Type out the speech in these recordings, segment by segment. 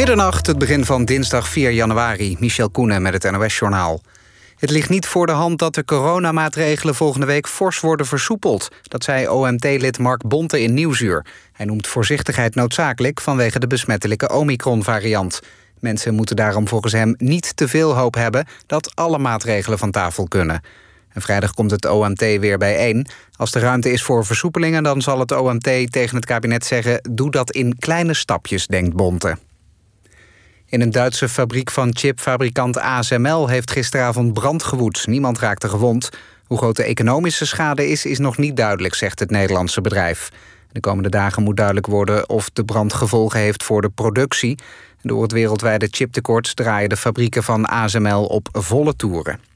Middernacht, het begin van dinsdag 4 januari. Michel Koenen met het NOS-journaal. Het ligt niet voor de hand dat de coronamaatregelen volgende week fors worden versoepeld. Dat zei OMT-lid Mark Bonte in Nieuwsuur. Hij noemt voorzichtigheid noodzakelijk vanwege de besmettelijke Omicron-variant. Mensen moeten daarom volgens hem niet te veel hoop hebben dat alle maatregelen van tafel kunnen. En vrijdag komt het OMT weer bijeen. Als er ruimte is voor versoepelingen, dan zal het OMT tegen het kabinet zeggen: doe dat in kleine stapjes, denkt Bonte. In een Duitse fabriek van chipfabrikant ASML heeft gisteravond brand gewoed. Niemand raakte gewond. Hoe groot de economische schade is, is nog niet duidelijk, zegt het Nederlandse bedrijf. De komende dagen moet duidelijk worden of de brand gevolgen heeft voor de productie. Door het wereldwijde chiptekort draaien de fabrieken van ASML op volle toeren.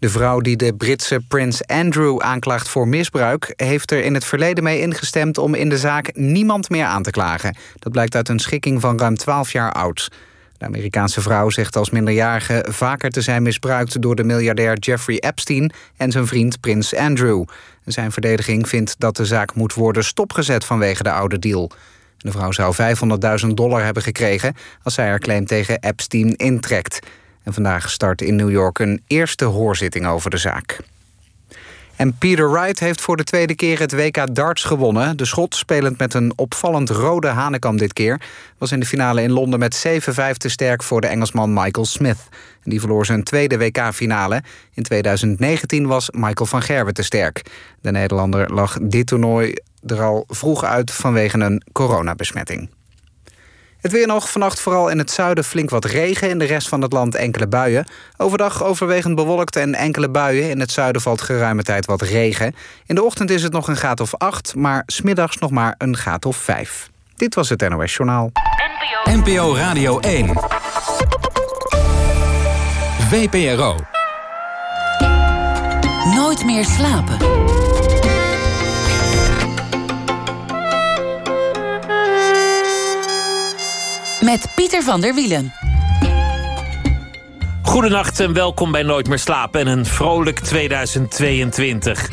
De vrouw die de Britse prins Andrew aanklaagt voor misbruik... heeft er in het verleden mee ingestemd om in de zaak niemand meer aan te klagen. Dat blijkt uit een schikking van ruim 12 jaar oud. De Amerikaanse vrouw zegt als minderjarige vaker te zijn misbruikt... door de miljardair Jeffrey Epstein en zijn vriend prins Andrew. Zijn verdediging vindt dat de zaak moet worden stopgezet vanwege de oude deal. De vrouw zou 500.000 dollar hebben gekregen... als zij haar claim tegen Epstein intrekt... Vandaag start in New York een eerste hoorzitting over de zaak. En Peter Wright heeft voor de tweede keer het WK darts gewonnen. De schot, spelend met een opvallend rode hanekam dit keer... was in de finale in Londen met 7-5 te sterk voor de Engelsman Michael Smith. En die verloor zijn tweede WK-finale. In 2019 was Michael van Gerwen te sterk. De Nederlander lag dit toernooi er al vroeg uit vanwege een coronabesmetting. Het weer nog vannacht vooral in het zuiden flink wat regen. In de rest van het land enkele buien. Overdag overwegend bewolkt en enkele buien. In het zuiden valt geruime tijd wat regen. In de ochtend is het nog een graad of 8, maar smiddags nog maar een graad of 5. Dit was het NOS Journaal. NPO Radio 1. VPRO. Nooit meer slapen. Met Pieter van der Wielen. Goedenacht en welkom bij Nooit meer slapen en een vrolijk 2022.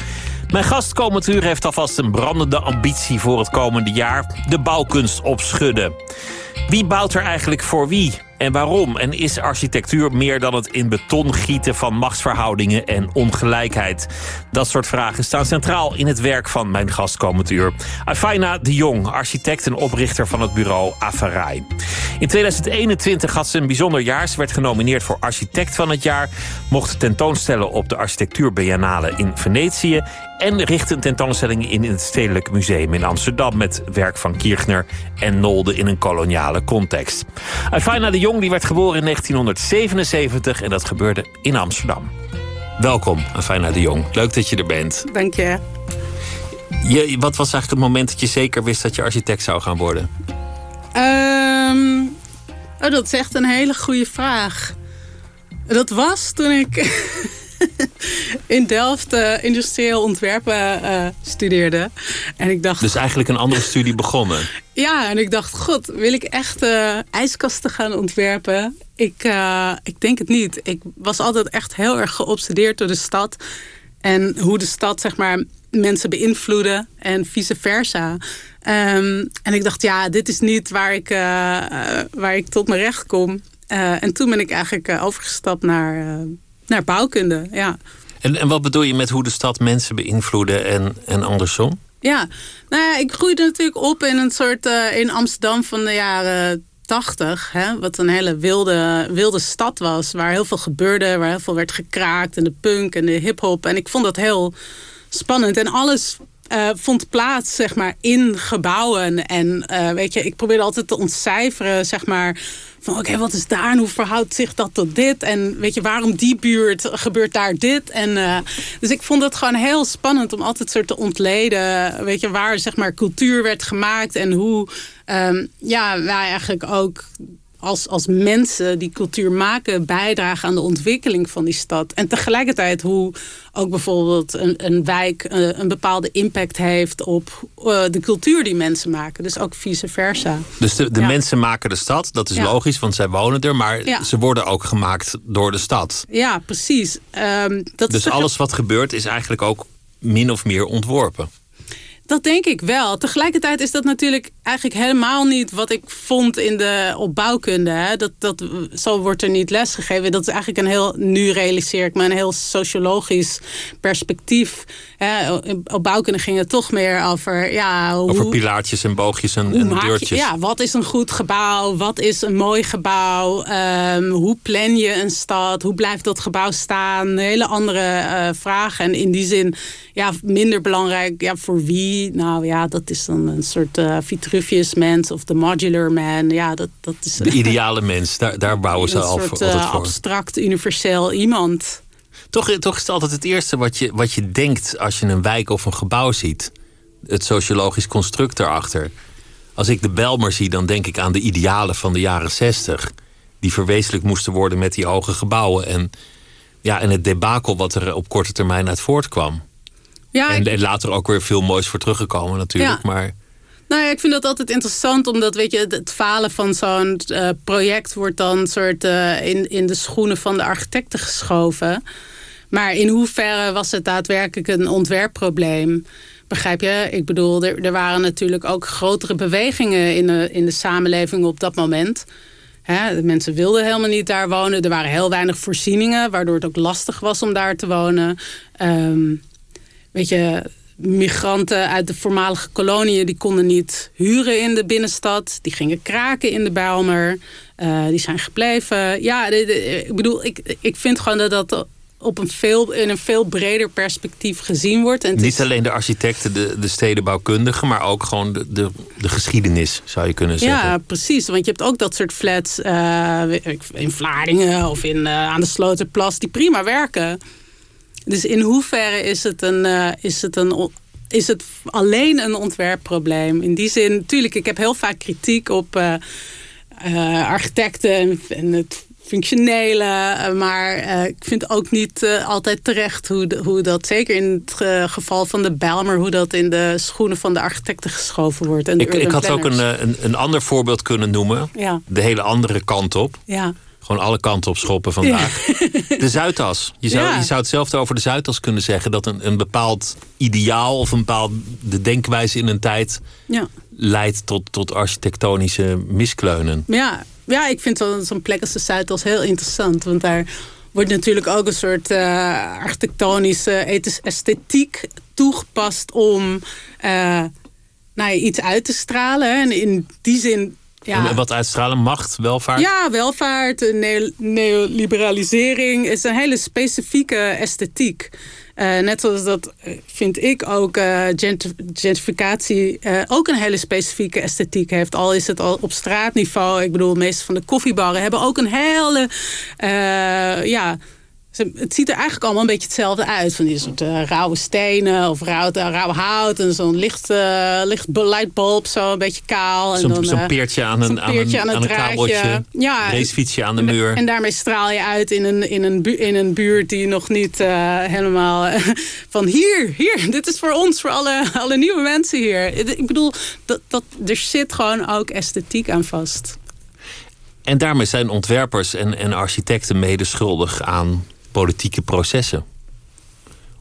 Mijn gast komend uur heeft alvast een brandende ambitie voor het komende jaar: de bouwkunst opschudden. Wie bouwt er eigenlijk voor wie? En waarom? En is architectuur meer dan het in beton gieten van machtsverhoudingen en ongelijkheid? Dat soort vragen staan centraal in het werk van mijn gast komend uur. Afaina de Jong, architect en oprichter van het bureau Afarai. In 2021 had ze een bijzonder jaar. Ze werd genomineerd voor architect van het jaar. Mocht tentoonstellen op de Architectuur Biennale in Venetië. En richtte een tentoonstelling in het Stedelijk Museum in Amsterdam... met werk van Kirchner en Nolde in een koloniale context. Afaina de Jong Jong die werd geboren in 1977 en dat gebeurde in Amsterdam. Welkom, Fijna de Jong. Leuk dat je er bent. Dank je. je. Wat was eigenlijk het moment dat je zeker wist dat je architect zou gaan worden? Um, oh, dat is echt een hele goede vraag. Dat was toen ik in Delft uh, industrieel ontwerpen uh, studeerde. En ik dacht... Dus eigenlijk een andere studie begonnen? ja, en ik dacht, god, wil ik echt uh, ijskasten gaan ontwerpen? Ik, ik denk het niet. Ik was altijd echt heel erg geobsedeerd door de stad. En hoe de stad, zeg maar, mensen beïnvloeden en vice versa. Um, en ik dacht, ja, dit is niet waar ik, waar ik tot mijn recht kom. en toen ben ik eigenlijk overgestapt naar naar bouwkunde, ja. En, en wat bedoel je met hoe de stad mensen beïnvloeden en, en andersom? Ja, nou ja, ik groeide natuurlijk op in een soort uh, in Amsterdam van de jaren 80, hè, wat een hele wilde, wilde stad was, waar heel veel gebeurde, waar heel veel werd gekraakt en de punk en de hip-hop. En ik vond dat heel spannend. En alles uh, vond plaats, zeg maar, in gebouwen. En uh, weet je, ik probeerde altijd te ontcijferen, zeg maar van oké, wat is daar en hoe verhoudt zich dat tot dit? En weet je, waarom die buurt gebeurt daar dit? En, uh, dus ik vond het gewoon heel spannend om altijd soort te ontleden, weet je, waar zeg maar cultuur werd gemaakt en hoe um, ja, wij eigenlijk ook als, als mensen die cultuur maken bijdragen aan de ontwikkeling van die stad. En tegelijkertijd hoe ook bijvoorbeeld een, een wijk een, eh, een bepaalde impact heeft op uh, de cultuur die mensen maken. Dus ook vice versa. Dus de, de mensen maken de stad, dat is logisch, want zij wonen er. Maar ja. ze worden ook gemaakt door de stad. Ja, precies. Um, dat dus alles wat gebeurt is eigenlijk ook min of meer ontworpen. Dat denk ik wel. Tegelijkertijd is dat natuurlijk eigenlijk helemaal niet wat ik vond in de opbouwkunde. Hè. Dat, dat, zo wordt er niet lesgegeven. Dat is eigenlijk een heel, nu realiseer ik me, een heel sociologisch perspectief. Hè. Op bouwkunde ging het toch meer over... Ja, hoe, over pilaartjes en boogjes en, en deurtjes. Je, ja, wat is een goed gebouw? Wat is een mooi gebouw? Um, hoe plan je een stad? Hoe blijft dat gebouw staan? Hele andere uh, vragen. En in die zin ja, minder belangrijk. Ja, voor wie? Nou ja, dat is dan een soort uh, Vitruvius mens of de modular man. Ja, dat, dat is... De ideale mens, daar, daar bouwen ze al voor. Een soort uh, abstract, universeel iemand. Toch, toch is het altijd het eerste wat je, wat je denkt als je een wijk of een gebouw ziet. Het sociologisch construct erachter. Als ik de Belmer zie, dan denk ik aan de idealen van de jaren zestig. Die verwezenlijk moesten worden met die hoge gebouwen. En, ja, en het debakel wat er op korte termijn uit voortkwam. Ja, en, en later ook weer veel moois voor teruggekomen natuurlijk. Ja. Maar... Nou ja, ik vind dat altijd interessant, omdat weet je, het falen van zo'n uh, project wordt dan soort uh, in, in de schoenen van de architecten geschoven. Maar in hoeverre was het daadwerkelijk een ontwerpprobleem? Begrijp je? Ik bedoel, er, er waren natuurlijk ook grotere bewegingen in de, in de samenleving op dat moment. Mensen wilden helemaal niet daar wonen. Er waren heel weinig voorzieningen, waardoor het ook lastig was om daar te wonen. Um, weet je, migranten uit de voormalige koloniën... die konden niet huren in de binnenstad. Die gingen kraken in de Bijlmer. Uh, die zijn gebleven. Ja, de, de, ik bedoel, ik, ik vind gewoon dat dat op een veel, in een veel breder perspectief gezien wordt. En Niet is... alleen de architecten, de, de stedenbouwkundigen... maar ook gewoon de, de, de, geschiedenis, zou je kunnen zeggen. Ja, precies. Want je hebt ook dat soort flats uh, in Vlaardingen... of in, uh, aan de Sloterplas, die prima werken. Dus in hoeverre is het, een, uh, is het, een, is het alleen een ontwerpprobleem? In die zin, natuurlijk, ik heb heel vaak kritiek op architecten... en het functionele. Eh, maar ik vind ook niet altijd terecht hoe, de, hoe dat, zeker in het geval van de Bijlmer, hoe dat in de schoenen van de architecten geschoven wordt. En ik, ik had ook een, een, een, ander voorbeeld kunnen noemen. Ja. De hele andere kant op. Ja. Gewoon alle kanten op schoppen vandaag. Ja. De Zuidas. Je zou, ja. je zou hetzelfde over de Zuidas kunnen zeggen. Dat een, een bepaald ideaal of een bepaalde de denkwijze in een tijd ja. leidt tot, tot architectonische miskleunen. Ja, ja, ik vind zo'n plek als de Zuidas heel interessant. Want daar wordt natuurlijk ook een soort uh, architectonische esthetiek toegepast om uh, nou ja, iets uit te stralen. En in die zin. Ja, wat uitstralen? Macht, welvaart? Ja, welvaart, neo neoliberalisering is een hele specifieke esthetiek. Uh, net zoals dat vind ik ook uh, gentrificatie uh, ook een hele specifieke esthetiek heeft. Al is het al op straatniveau. Ik bedoel, de meeste van de koffiebarren hebben ook een hele ja, het ziet er eigenlijk allemaal een beetje hetzelfde uit. Van die soort uh, rauwe stenen of rauw, rauw hout. En zo'n licht, uh, licht lightbulb, zo een beetje kaal. Zo'n zo peertje aan een, aan een, aan een, kabeltje. Ja, racefietsje aan de muur. En, daarmee straal je uit in een, in een, bu in een buurt die nog niet helemaal... van hier, hier, dit is voor ons, voor alle, alle nieuwe mensen hier. Ik bedoel, dat, dat, er zit gewoon ook esthetiek aan vast. En daarmee zijn ontwerpers en, en architecten mede schuldig aan politieke processen.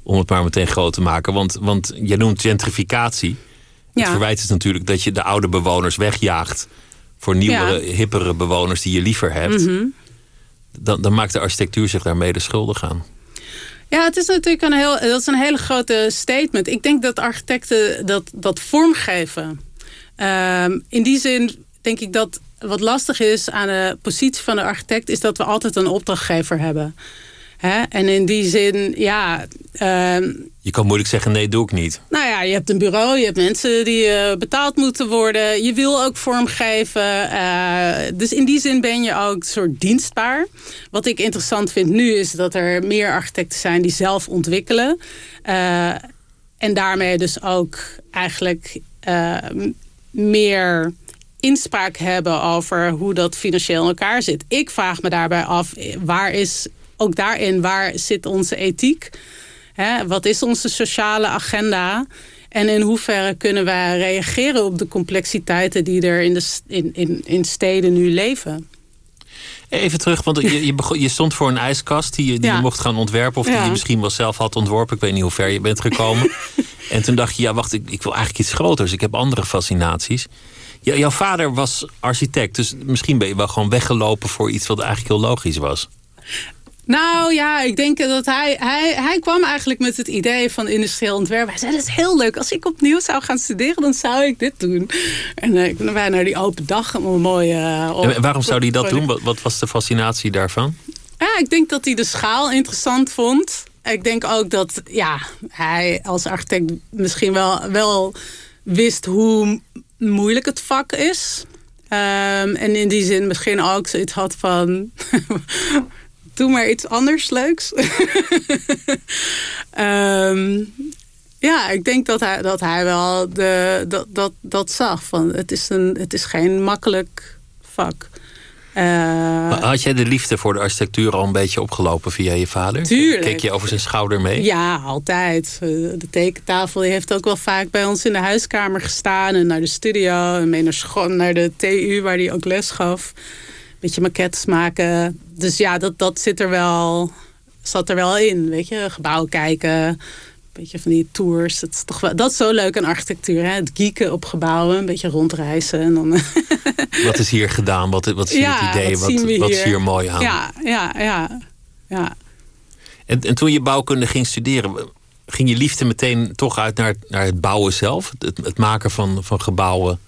Om het maar meteen groot te maken. Want, want je noemt gentrificatie. Ja. Het verwijt is natuurlijk dat je de oude bewoners wegjaagt voor nieuwere, ja. hippere bewoners die je liever hebt. Mm -hmm. dan, dan maakt de architectuur zich daarmee de schuldig aan. Ja, het is natuurlijk een, heel, dat is een hele grote statement. Ik denk dat architecten dat, dat vormgeven. Um, in die zin denk ik dat wat lastig is aan de positie van de architect... is dat we altijd een opdrachtgever hebben. Hè? En in die zin, ja... Uh, je kan moeilijk zeggen, nee, doe ik niet. Nou ja, je hebt een bureau, je hebt mensen die uh, betaald moeten worden. Je wil ook vormgeven. Uh, dus in die zin ben je ook een soort dienstbaar. Wat ik interessant vind nu is dat er meer architecten zijn die zelf ontwikkelen. Uh, en daarmee dus ook eigenlijk meer inspraak hebben over hoe dat financieel in elkaar zit. Ik vraag me daarbij af, waar is ook daarin, waar zit onze ethiek? Hè, wat is onze sociale agenda? En in hoeverre kunnen wij reageren op de complexiteiten die er in, de, in, in, in steden nu leven? Even terug, want je, je, begon, je stond voor een ijskast die, je, die ja. je mocht gaan ontwerpen. Of die ja. je misschien wel zelf had ontworpen. Ik weet niet hoe ver je bent gekomen. en toen dacht je, ja wacht, ik, ik wil eigenlijk iets groters. Ik heb andere fascinaties. Jouw vader was architect, dus misschien ben je wel gewoon weggelopen voor iets wat eigenlijk heel logisch was. Nou ja, ik denk dat hij, hij, hij kwam eigenlijk met het idee van industrieel ontwerp. Hij zei, dat is heel leuk. Als ik opnieuw zou gaan studeren, dan zou ik dit doen. En uh, ik ben bijna naar die open dag. Een mooie, uh, en waarom zou hij dat doen? Wat, wat was de fascinatie daarvan? Ja, ik denk dat hij de schaal interessant vond. Ik denk ook dat ja, hij als architect misschien wel, wel wist hoe moeilijk het vak is. Um, en in die zin misschien ook zoiets had van... doe maar iets anders leuks. um, ja, ik denk dat hij, dat hij wel de, dat, dat, dat zag. Van, het, is een, het is geen makkelijk vak. Uh, Had jij de liefde voor de architectuur al een beetje opgelopen via je vader? Tuurlijk. Keek je over zijn schouder mee? Ja, altijd. Eh, de tekentafel die heeft ook wel vaak bij ons in de huiskamer gestaan. En naar de studio. En mee naar, naar de TU waar hij ook les gaf. Beetje maquettes maken. Dus ja, dat, dat zit er wel, zat er wel in. Weet je, gebouwen kijken beetje van die tours. Dat is toch wel, dat is zo leuk aan architectuur. Hè? Het geeken op gebouwen, een beetje rondreizen. En dan wat is hier gedaan? Wat, wat is het idee? Wat, wat, wat is hier mooi aan? Ja, ja, ja. ja. En, en toen je bouwkunde ging studeren, ging je liefde meteen toch uit naar, naar het bouwen zelf? Het, het maken van, van gebouwen,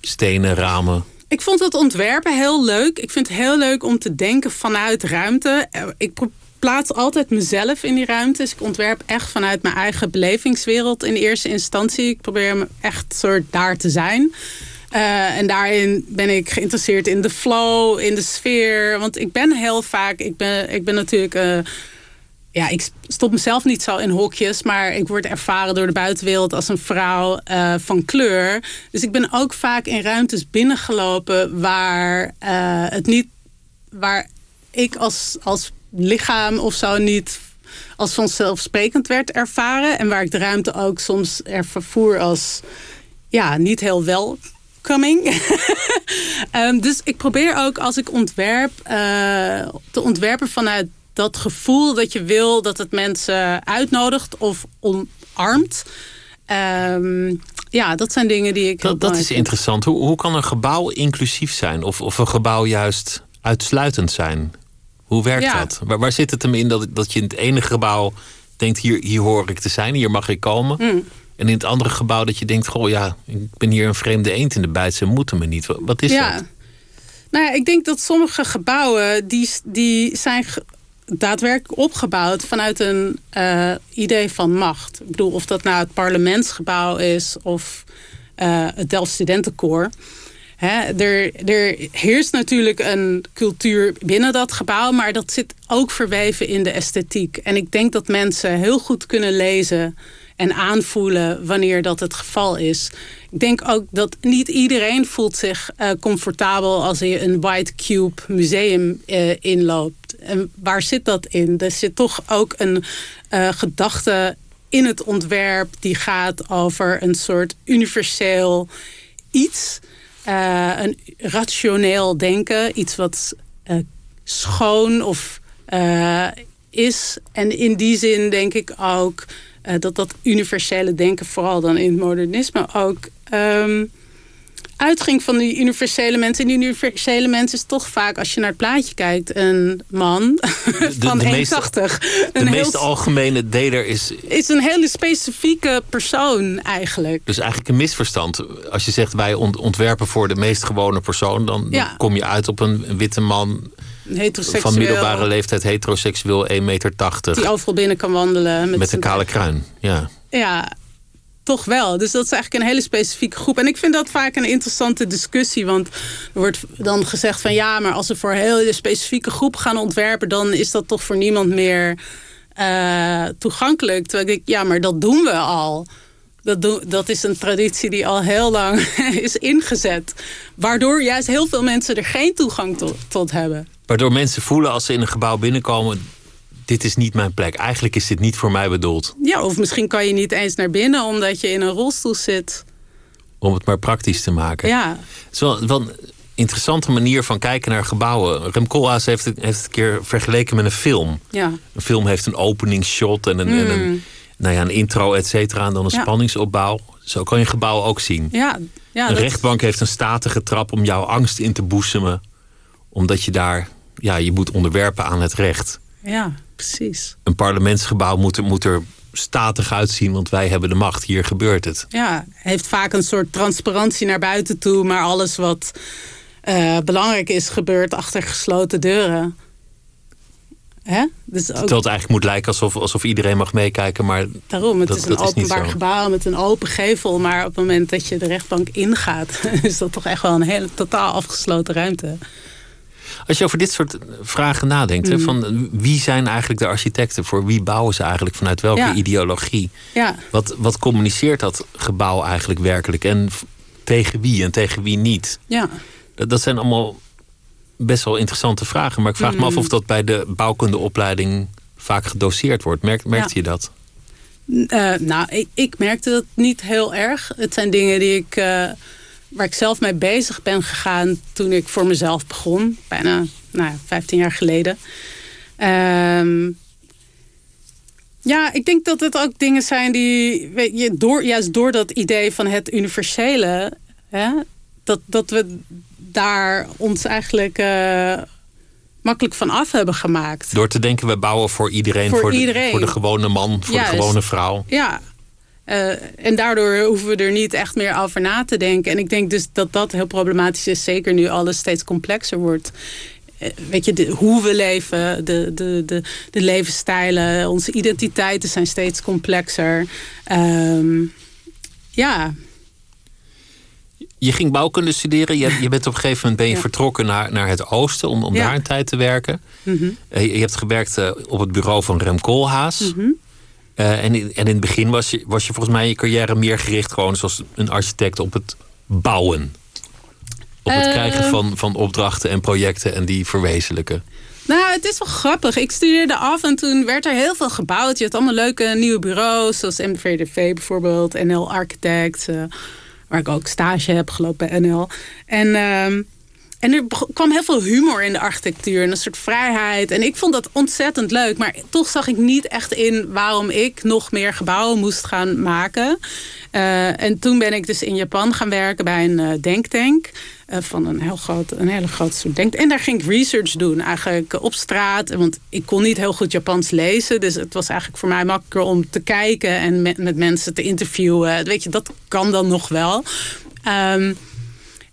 stenen, ramen? Ik vond het ontwerpen heel leuk. Ik vind het heel leuk om te denken vanuit ruimte. Ik plaats altijd mezelf in die ruimtes. Ik ontwerp echt vanuit mijn eigen belevingswereld in eerste instantie. Ik probeer me echt soort daar te zijn. Uh, en daarin ben ik geïnteresseerd in de flow, in de sfeer. Want ik ben heel vaak, ik ben, ik ben natuurlijk. Uh, ja, ik stop mezelf niet zo in hokjes, maar ik word ervaren door de buitenwereld als een vrouw uh, van kleur. Dus ik ben ook vaak in ruimtes binnengelopen waar het niet, waar ik als, als lichaam of zo niet als vanzelfsprekend werd ervaren. En waar ik de ruimte ook soms er vervoer als ja, niet heel welcoming. um, dus ik probeer ook als ik ontwerp uh, te ontwerpen vanuit dat gevoel dat je wil dat het mensen uitnodigt of omarmt. Um, ja, dat zijn dingen die ik. Dat, dat is interessant. Hoe, hoe kan een gebouw inclusief zijn? Of, of een gebouw juist uitsluitend zijn? Hoe werkt dat? Waar, waar, zit het hem in dat, dat je in het ene gebouw denkt: hier, hier hoor ik te zijn, hier mag ik komen? Mm. En in het andere gebouw dat je denkt: goh, ja, ik ben hier een vreemde eend in de bijt, ze moeten me niet. Wat is ja. dat? Nou ja, ik denk dat sommige gebouwen die, die zijn daadwerkelijk opgebouwd vanuit een uh, idee van macht. Ik bedoel, of dat nou het parlementsgebouw is of uh, het Delft Studentenkoor er, er heerst natuurlijk een cultuur binnen dat gebouw, maar dat zit ook verweven in de esthetiek. En ik denk dat mensen heel goed kunnen lezen en aanvoelen wanneer dat het geval is. Ik denk ook dat niet iedereen voelt zich uh, comfortabel als je een White Cube museum uh, inloopt. En waar zit dat in? Er zit toch ook een uh, gedachte in het ontwerp die gaat over een soort universeel iets een rationeel denken. Iets wat schoon of is. En in die zin denk ik ook dat dat universele denken... vooral dan in het modernisme ook... Um, uitging van die universele mensen. En die universele mensen is toch vaak, als je naar het plaatje kijkt, een man van 1,80. De, de meest algemene deler is... Is een hele specifieke persoon eigenlijk. Dus eigenlijk een misverstand. Als je zegt wij ontwerpen voor de meest gewone persoon... dan, kom je uit op een, witte man... Van middelbare leeftijd, heteroseksueel, 1,80 meter. Die overal binnen kan wandelen. Met, met een kale kruin, ja. Ja, toch wel. Dus dat is eigenlijk een hele specifieke groep. En ik vind dat vaak een interessante discussie. Want er wordt dan gezegd van ja, maar als we voor een hele specifieke groep gaan ontwerpen, dan is dat toch voor niemand meer uh, toegankelijk. Terwijl ik denk, ja, maar dat doen we al. Dat, do dat is een traditie die al heel lang is ingezet. Waardoor juist heel veel mensen er geen toegang tot, tot hebben. Waardoor mensen voelen als ze in een gebouw binnenkomen dit is niet mijn plek. Eigenlijk is dit niet voor mij bedoeld. Ja, of misschien kan je niet eens naar binnen omdat je in een rolstoel zit. Om het maar praktisch te maken. Ja. Het is wel, wel een interessante manier van kijken naar gebouwen. Rem Koolhaas heeft het, heeft het een keer vergeleken met een film. Ja. Een film heeft een openingsshot en een, en een, mm. Nou ja, een intro, et cetera. En dan een spanningsopbouw. Zo kan je een gebouw ook zien. Ja, ja een dat- rechtbank heeft een statige trap om jouw angst in te boezemen. Omdat je daar ja, je moet onderwerpen aan het recht. Ja, precies. Een parlementsgebouw moet er, moet er statig uitzien, want wij hebben de macht. Hier gebeurt het. Ja, heeft vaak een soort transparantie naar buiten toe, maar alles wat eh, belangrijk is, gebeurt achter gesloten deuren. Hè? Dus ook Terwijl het eigenlijk moet lijken alsof, alsof iedereen mag meekijken, maar daarom, het dat- is een is openbaar gebouw met een open gevel, maar op het moment dat je de rechtbank ingaat, is dat toch echt wel een hele totaal afgesloten ruimte. Als je over dit soort vragen nadenkt, Mm. van wie zijn eigenlijk de architecten? Voor wie bouwen ze eigenlijk? Vanuit welke Ja. ideologie? Ja, Wat, wat communiceert dat gebouw eigenlijk werkelijk? En tegen wie en tegen wie niet? ja. Dat, dat zijn allemaal best wel interessante vragen. Maar ik vraag me af Mm. of dat bij de bouwkundeopleiding vaak gedoseerd wordt. Merk, merkte Ja. je dat? Eh, nou, ik, ik merkte dat niet heel erg. Het zijn dingen die ik, eh, waar ik zelf mee bezig ben gegaan toen ik voor mezelf begon. Bijna nou, ja, 15 jaar geleden. Ehm, ja, ik denk dat het ook dingen zijn die, weet je, door, juist door dat idee van het universele, hè, dat, dat we daar ons eigenlijk eh, makkelijk van af hebben gemaakt. Door te denken, we bouwen voor iedereen. Voor de, iedereen. voor de gewone man, voor Juist. de gewone vrouw. Ja. Eh, en daardoor hoeven we er niet echt meer over na te denken. En ik denk dus dat dat heel problematisch is. Zeker nu alles steeds complexer wordt. Eh, weet je, de, hoe we leven, de, de, de, de levensstijlen, onze identiteiten zijn steeds complexer. Ehm, ja, Je ging bouwkunde studeren. Je, je bent op een gegeven moment ben je Ja. vertrokken naar, naar het oosten om, om Ja. daar een tijd te werken. Mhm. Eh, je, je hebt gewerkt eh, op het bureau van Rem Koolhaas. Mhm. Eh, en, in, en in het begin was je, was je volgens mij je carrière meer gericht gewoon zoals een architect op het bouwen. Op het krijgen van, van opdrachten en projecten en die verwezenlijken. Nou, het is wel grappig. Ik studeerde af en toen werd er heel veel gebouwd. Je had allemaal leuke nieuwe bureaus, zoals MVDV bijvoorbeeld, NL Architects, eh, waar ik ook stage heb gelopen bij NL. En, ehm, en er kwam heel veel humor in de architectuur en een soort vrijheid. En ik vond dat ontzettend leuk, maar toch zag ik niet echt in waarom ik nog meer gebouwen moest gaan maken. Eh, en toen ben ik dus in Japan gaan werken bij een eh, denktank. eh, van een, heel groot, een hele grote soort denk. En daar ging ik research doen, eigenlijk op straat. Want ik kon niet heel goed Japans lezen. Dus het was eigenlijk voor mij makkelijker om te kijken en met, met mensen te interviewen. Weet je, dat kan dan nog wel. Ehm,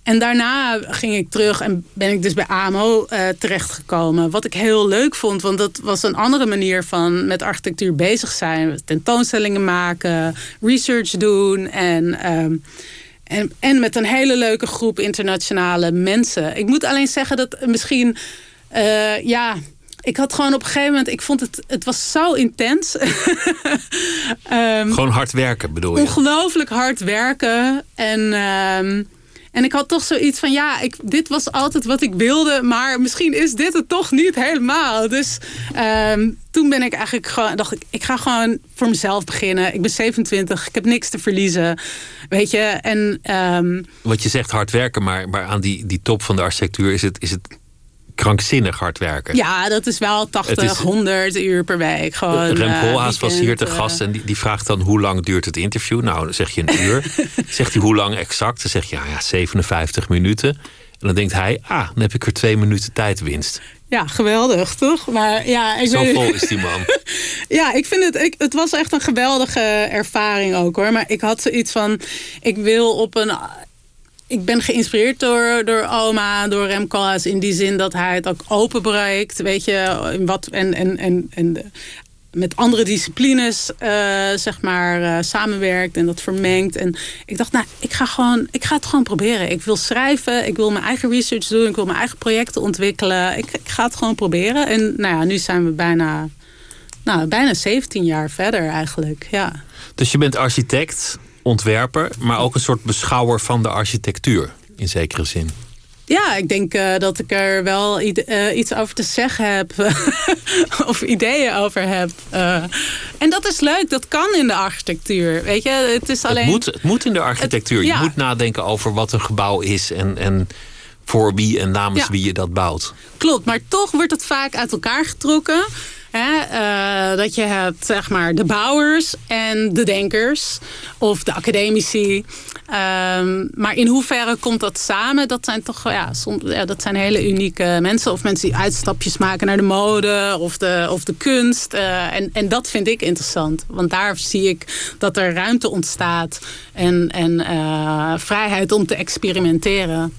en daarna ging ik terug en ben ik dus bij AMO eh, terechtgekomen. Wat ik heel leuk vond, want dat was een andere manier van met architectuur bezig zijn. Tentoonstellingen maken, research doen en, ehm, en, en met een hele leuke groep internationale mensen. Ik moet alleen zeggen dat misschien, eh, ja, ik had gewoon op een gegeven moment, ik vond het, het was zo intens. Ehm, Gewoon hard werken bedoel je? ongelooflijk hard werken. En, ehm, en ik had toch zoiets van, ja, ik, dit was altijd wat ik wilde. Maar misschien is dit het toch niet helemaal. Dus ehm, toen ben ik eigenlijk gewoon, dacht ik, ik ga gewoon voor mezelf beginnen. Ik ben 27, ik heb niks te verliezen. Weet je, en ehm, Wat je zegt hard werken, maar, maar aan die, die top van de architectuur is het, is het krankzinnig hard werken. ja, dat is wel 80, Het is- 100 uur per week. Gewoon, Rem eh, Koolhaas was hier te gast eh. en die, die vraagt dan hoe lang duurt het interview? Nou, dan zeg je een uur. zegt hij hoe lang exact? Dan zeg je ja, ja, 57 minuten. En dan denkt hij, ah, dan heb ik er twee minuten tijdwinst. Ja, geweldig, toch? Maar ja, ik Zo vol is die man. Ja, ik vind het. Ik, het was echt een geweldige ervaring ook hoor. Maar ik had zoiets van. Ik wil op een. Ik ben geïnspireerd door, door oma, door Rem Koolhaas. In die zin dat hij het ook openbreekt. Weet je, wat, en, en, en, en de- met andere disciplines eh, zeg maar eh, samenwerkt en dat vermengt. En ik dacht, nou, ik ga, gewoon, ik ga het gewoon proberen. Ik wil schrijven, ik wil mijn eigen research doen, ik wil mijn eigen projecten ontwikkelen. Ik, ik ga het gewoon proberen. En nou ja, nu zijn we bijna nou, bijna 17 jaar verder eigenlijk, ja. Dus je bent architect, ontwerper, maar ook een soort beschouwer van de architectuur. In zekere zin. Ja, ik denk eh, dat ik er wel eh, iets over te zeggen heb. of ideeën over heb. Eh, en dat is leuk, dat kan in de architectuur. Weet je, het is alleen... Het, moet, het moet in de architectuur. Het- ja. Je moet nadenken over wat een gebouw is en, en voor wie en namens Ja. wie je dat bouwt. Klopt, maar toch wordt het vaak uit elkaar getrokken. Eh, dat je hebt zeg maar de bouwers en de denkers of de academici. Ehm, maar in hoeverre komt dat samen? Dat zijn toch ja, ja, dat zijn hele unieke mensen. Of mensen die uitstapjes maken naar de mode of de, of de kunst. Uh, en, en dat vind ik interessant. Want daar zie ik dat er ruimte ontstaat en, en uh, vrijheid om te experimenteren.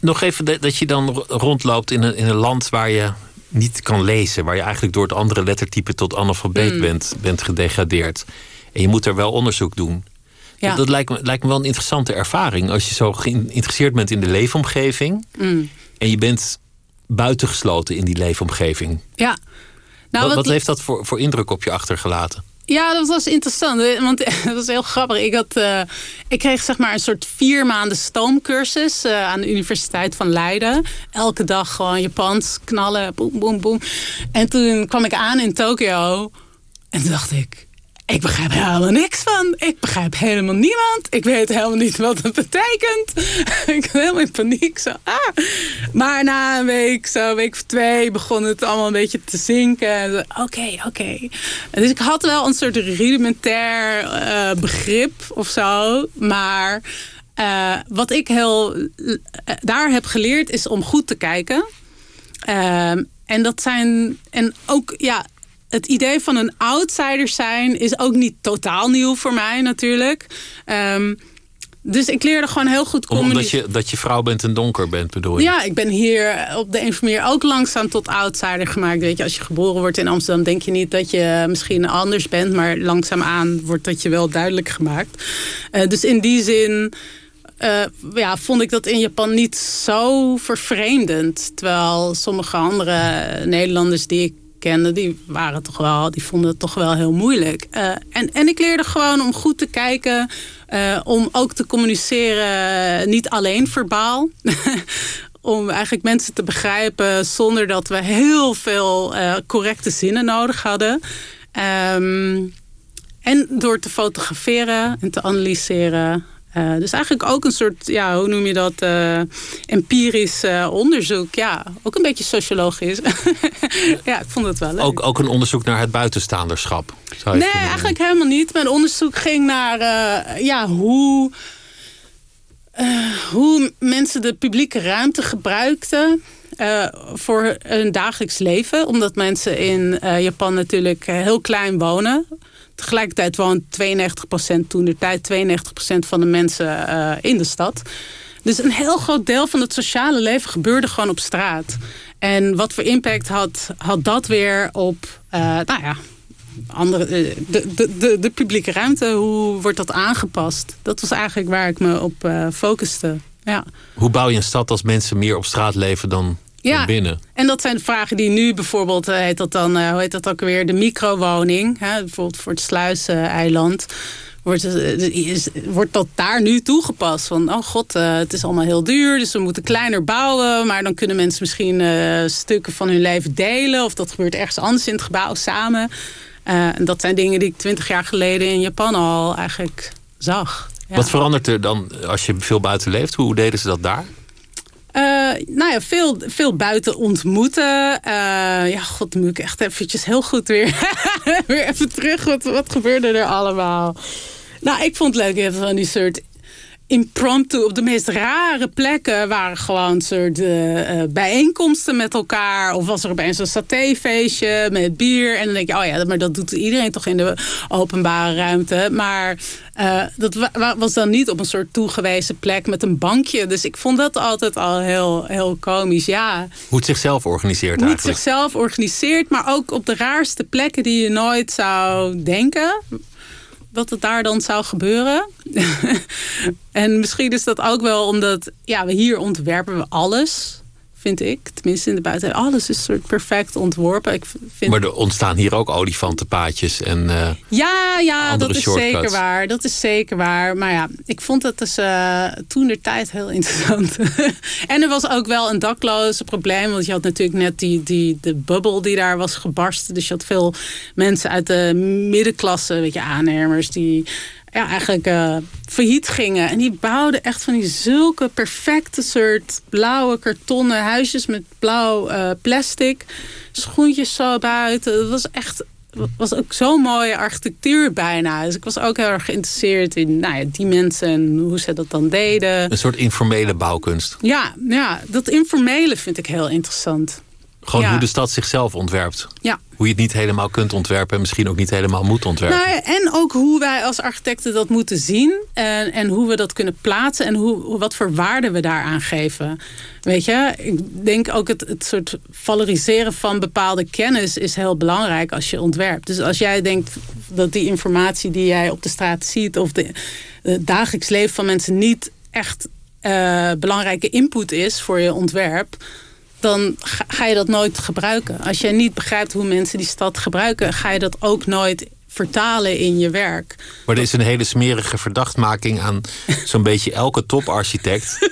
Nog even dat je dan rondloopt in een, in een land waar je niet kan lezen. Waar je eigenlijk door het andere lettertype tot analfabeet mm. bent, bent gedegradeerd. En je moet er wel onderzoek doen. Ja. Dat, lijkt, me, lijkt me wel een interessante ervaring. Als je zo geïnteresseerd bent in de leefomgeving. Mm. En je bent buitengesloten in die leefomgeving. Ja. Nou, wat, wat heeft dat voor, voor indruk op je achtergelaten? Ja, dat was interessant. Want dat was heel grappig. Ik, had, uh, ik kreeg zeg maar een soort vier maanden stoomcursus uh, aan de Universiteit van Leiden. Elke dag gewoon Japans knallen, boem, boem, boem. En toen kwam ik aan in Tokio. En toen dacht ik, ik begrijp helemaal niks van. Ik begrijp helemaal niemand. Ik weet helemaal niet wat het betekent. ik ben helemaal in paniek. Zo, ah. Maar na een week, zo week of twee, begon het allemaal een beetje te zinken. Oké, oké. Dus ik had wel een soort rudimentair uh, begrip of zo. Maar uh, wat ik heel uh, daar heb geleerd is om goed te kijken. Ehm, en dat zijn. En ook, ja, het idee van een outsider zijn is ook niet totaal nieuw voor mij natuurlijk. Um, dus ik leerde gewoon heel goed communiceren. Omdat je, dat je vrouw bent en donker bent, bedoel je? Ja, ik ben hier op de een of manier ook langzaam tot outsider gemaakt. Weet je, als je geboren wordt in Amsterdam, denk je niet dat je misschien anders bent. Maar langzaamaan wordt dat je wel duidelijk gemaakt. Uh, dus in die zin. Uh, ja, vond ik dat in Japan niet zo vervreemdend. Terwijl sommige andere Nederlanders die ik kende, die waren toch wel, die vonden het toch wel heel moeilijk. Uh, en, en ik leerde gewoon om goed te kijken, uh, om ook te communiceren, niet alleen verbaal. om eigenlijk mensen te begrijpen zonder dat we heel veel uh, correcte zinnen nodig hadden. Um, en door te fotograferen en te analyseren. Uh, dus eigenlijk ook een soort, ja, hoe noem je dat, uh, empirisch uh, onderzoek. Ja, ook een beetje sociologisch. ja, ik vond het wel leuk. Ook, ook een onderzoek naar het buitenstaanderschap? nee, eigenlijk helemaal niet. Mijn onderzoek ging naar ja, hoe, hoe mensen de publieke ruimte gebruikten... voor hun dagelijks leven. Omdat mensen in Japan natuurlijk heel klein wonen. Tegelijkertijd woont 92% toen de tijd 92% van de mensen uh, in de stad. Dus een heel groot deel van het sociale leven gebeurde gewoon op straat. En wat voor impact had, had dat weer op, uh, nou ja, andere, eh, de, de, de, de, publieke ruimte? Hoe wordt dat aangepast? Dat was eigenlijk waar ik me op uh, focuste. Ja. Hoe bouw je een stad als mensen meer op straat leven dan ja, binnen. En dat zijn de vragen die nu bijvoorbeeld, uh, heet dat dan, uh, hoe heet dat ook weer, de microwoning. Hè, bijvoorbeeld voor het Sluizeneiland. Wordt, uh, is, wordt dat daar nu toegepast? Van, oh god, het is allemaal heel duur, dus we moeten kleiner bouwen. Maar dan kunnen mensen misschien stukken van hun leven delen. Of dat gebeurt ergens anders in het gebouw samen. en dat zijn dingen die ik twintig jaar geleden in Japan al eigenlijk zag. Ja. Wat verandert er dan als je veel buiten leeft? Hoe deden ze dat daar? Uh, nou ja, veel, veel buiten ontmoeten. Uh, ja, god, moet ik echt eventjes heel goed weer, weer even terug. Wat, wat gebeurde er allemaal? Nou, ik vond het leuk. even van die soort impromptu op de meest rare plekken waren gewoon soort uh, bijeenkomsten met elkaar. Of was er opeens een satéfeestje met bier. En dan denk je, oh ja, maar dat doet iedereen toch in de openbare ruimte. Maar uh, dat was dan niet op een soort toegewezen plek met een bankje. Dus ik vond dat altijd al heel, heel komisch, ja. Hoe het zichzelf organiseert Hoe het zichzelf organiseert, maar ook op de raarste plekken die je nooit zou denken dat het daar dan zou gebeuren. en misschien is dat ook wel omdat ja, we hier ontwerpen we alles vind ik. Tenminste in de buiten. Alles is soort perfect ontworpen. Ik vind... Maar er ontstaan hier ook olifantenpaadjes en uh, Ja, ja dat is zeker waar. Dat is zeker waar. Maar ja, ik vond het dus uh, toen de tijd heel interessant. en er was ook wel een dakloze probleem. Want je had natuurlijk net die, die, de bubbel die daar was gebarsten. Dus je had veel mensen uit de middenklasse, weet je, aannemers die ja, eigenlijk uh, failliet gingen. En die bouwden echt van die zulke perfecte soort blauwe kartonnen huisjes met blauw uh, plastic. Schoentjes zo buiten. Het was echt was ook zo'n mooie architectuur bijna. Dus ik was ook heel erg geïnteresseerd in nou ja, die mensen en hoe ze dat dan deden. Een soort informele bouwkunst. Ja, ja dat informele vind ik heel interessant. Gewoon hoe de stad zichzelf ontwerpt. Ja. Hoe je het niet helemaal kunt ontwerpen en misschien ook niet helemaal moet ontwerpen. Nou, en ook hoe wij als architecten dat moeten zien. En, en hoe we dat kunnen plaatsen en hoe, wat voor waarde we daaraan geven. Weet je, ik denk ook het, het soort valoriseren van bepaalde kennis is heel belangrijk als je ontwerpt. Dus als jij denkt dat die informatie die jij op de straat ziet of de, het dagelijks leven van mensen niet echt uh, belangrijke input is voor je ontwerp dan ga je dat nooit gebruiken. Als jij niet begrijpt hoe mensen die stad gebruiken, ga je dat ook nooit vertalen in je werk. Maar er is een hele smerige verdachtmaking aan zo'n beetje elke toparchitect.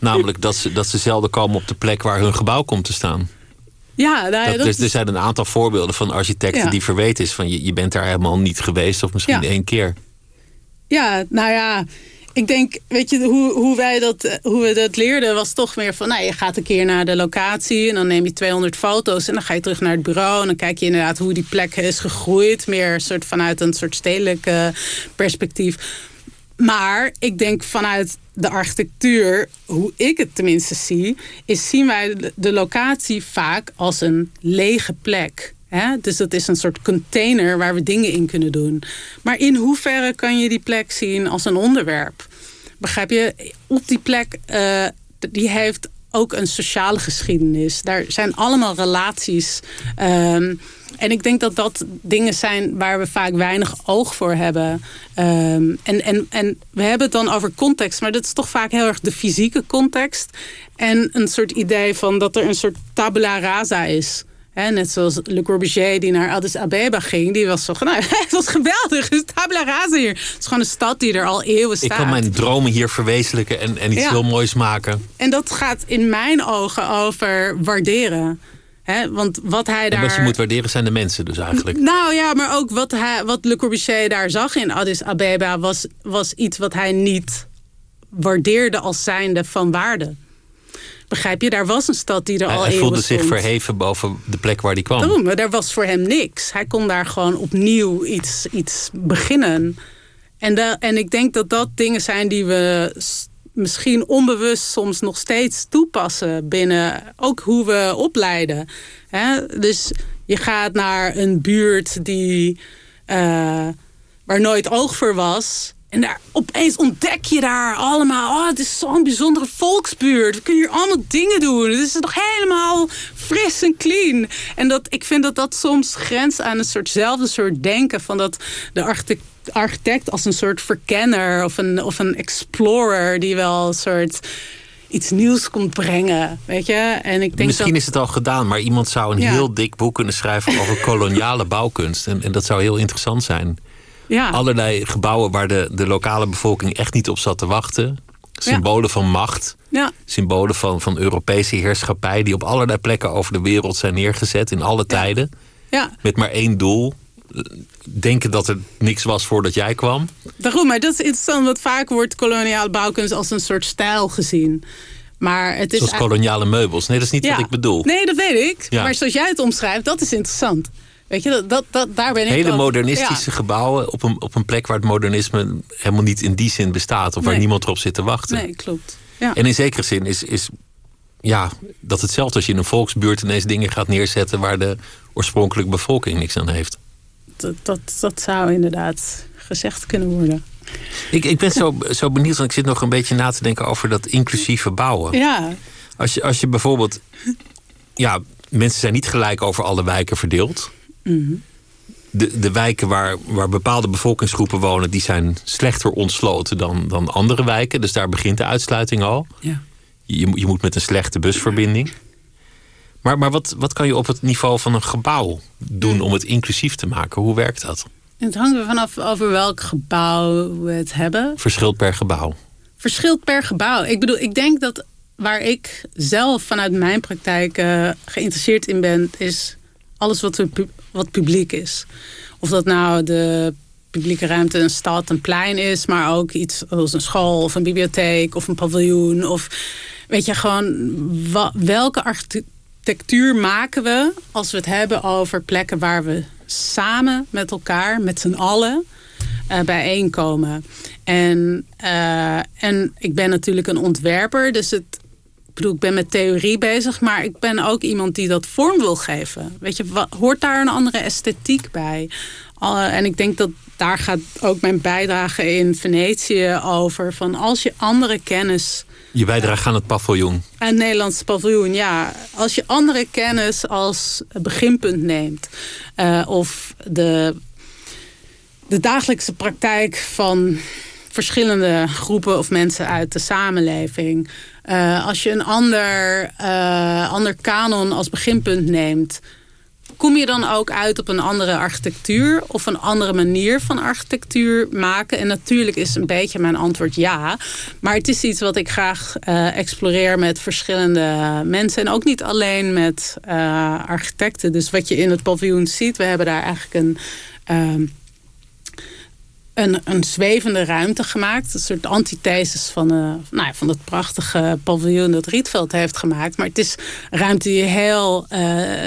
namelijk dat ze, dat ze zelden komen op de plek waar hun gebouw komt te staan. Ja, nou dat, dus, er zijn een aantal voorbeelden van architecten die verweten is van je, je bent daar helemaal niet geweest of misschien één keer. Ja, nou ja, ik denk, weet je, hoe, hoe, wij dat, hoe we dat leerden was toch meer van... Nou, je gaat een keer naar de locatie en dan neem je 200 foto's... en dan ga je terug naar het bureau en dan kijk je inderdaad hoe die plek is gegroeid. Meer soort vanuit een soort stedelijk perspectief. Maar ik denk vanuit de architectuur, hoe ik het tenminste zie... is zien wij de locatie vaak als een lege plek... Dus dat is een soort container waar we dingen in kunnen doen. Maar in hoeverre kan je die plek zien als een onderwerp? Begrijp je? Op die plek, uh, die heeft ook een sociale geschiedenis. Daar zijn allemaal relaties. Um, en ik denk dat dat dingen zijn waar we vaak weinig oog voor hebben. Um, en, en, en we hebben het dan over context, maar dat is toch vaak heel erg de fysieke context. En een soort idee van dat er een soort tabula rasa is net zoals Le Corbusier die naar Addis Abeba ging. Die was zo nou, het was geweldig. Het is tabla rasa hier. Het is gewoon een stad die er al eeuwen staat. Ik kan mijn dromen hier verwezenlijken en, en iets heel moois maken. En dat gaat in mijn ogen over waarderen. want wat hij daar... En wat je moet waarderen zijn de mensen dus eigenlijk. Nou ja, maar ook wat, hij, wat Le Corbusier daar zag in Addis Abeba... was, was iets wat hij niet waardeerde als zijnde van waarde. Begrijp je? Daar was een stad die er al Hij voelde zich verheven boven de plek waar hij kwam. Oh, maar daar was voor hem niks. Hij kon daar gewoon opnieuw iets, iets beginnen. En, de, en ik denk dat dat dingen zijn die we misschien onbewust soms nog steeds toepassen binnen ook hoe we opleiden. Dus je gaat naar een buurt die, uh, waar nooit oog voor was. En daar opeens ontdek je daar allemaal... oh, het is zo'n bijzondere volksbuurt. We kunnen hier allemaal dingen doen. Het is nog helemaal fris en clean. En dat, ik vind dat dat soms grenst aan een soortzelfde soort denken... van dat de architect, architect als een soort verkenner... of een, of een explorer die wel een soort iets nieuws komt brengen. Weet je? En ik denk Misschien is het al gedaan, maar iemand zou een heel dik boek kunnen schrijven over koloniale bouwkunst. En, en dat zou heel interessant zijn. Ja. Allerlei gebouwen waar de, de lokale bevolking echt niet op zat te wachten. Symbolen van macht. Ja. Symbolen van, van Europese heerschappij. Die op allerlei plekken over de wereld zijn neergezet in alle tijden. Ja. Met maar één doel. Denken dat er niks was voordat jij kwam. Daarom, maar dat is interessant. Want vaak wordt koloniale bouwkunst als een soort stijl gezien. Maar het is Zoals koloniale meubels. Nee, dat is niet wat ik bedoel. Nee, dat weet ik. Maar zoals jij het omschrijft, dat is interessant. Weet je, dat, dat, daar ben ik Hele modernistische gebouwen op een, op een plek waar het modernisme helemaal niet in die zin bestaat. Of waar niemand erop zit te wachten. Nee, klopt. Ja. En in zekere zin is, is ja, dat hetzelfde als je in een volksbuurt ineens dingen gaat neerzetten waar de oorspronkelijke bevolking niks aan heeft. Dat, dat, dat zou inderdaad gezegd kunnen worden. Ik, ik ben zo, zo benieuwd, want ik zit nog een beetje na te denken over dat inclusieve bouwen. Ja. Als je, als je bijvoorbeeld. Ja, mensen zijn niet gelijk over alle wijken verdeeld. De, de wijken waar, waar bepaalde bevolkingsgroepen wonen, die zijn slechter ontsloten dan, dan andere wijken. Dus daar begint de uitsluiting al. Ja. Je, je moet met een slechte busverbinding. Maar, maar wat, wat kan je op het niveau van een gebouw doen om het inclusief te maken? Hoe werkt dat? Het hangt er vanaf over welk gebouw we het hebben. Verschilt per gebouw. Verschilt per gebouw. Ik bedoel, ik denk dat waar ik zelf vanuit mijn praktijk uh, geïnteresseerd in ben, is alles wat, wat publiek is. Of dat nou de publieke ruimte een stad, een plein is, maar ook iets als een school of een bibliotheek of een paviljoen. Of weet je gewoon welke architectuur maken we als we het hebben over plekken waar we samen met elkaar, met z'n allen, uh, bijeenkomen. En, uh, en ik ben natuurlijk een ontwerper, dus het, bedoel, ik ben met theorie bezig, maar ik ben ook iemand die dat vorm wil geven. Weet je, wat, hoort daar een andere esthetiek bij? Uh, en ik denk dat daar gaat ook mijn bijdrage in Venetië over. Van als je andere kennis. Je bijdrage aan het paviljoen. Aan het Nederlandse paviljoen, ja. Als je andere kennis als beginpunt neemt. Uh, of de, de dagelijkse praktijk van verschillende groepen of mensen uit de samenleving. Uh, als je een ander, uh, ander kanon als beginpunt neemt kom je dan ook uit op een andere architectuur of een andere manier van architectuur maken? En natuurlijk is een beetje mijn antwoord ja. Maar het is iets wat ik graag uh, exploreer met verschillende mensen. En ook niet alleen met architecten. Dus wat je in het paviljoen ziet, we hebben daar eigenlijk een. Een, een zwevende ruimte gemaakt. Een soort antithesis van, uh, nou ja, van het prachtige paviljoen dat Rietveld heeft gemaakt. Maar het is een ruimte die heel uh,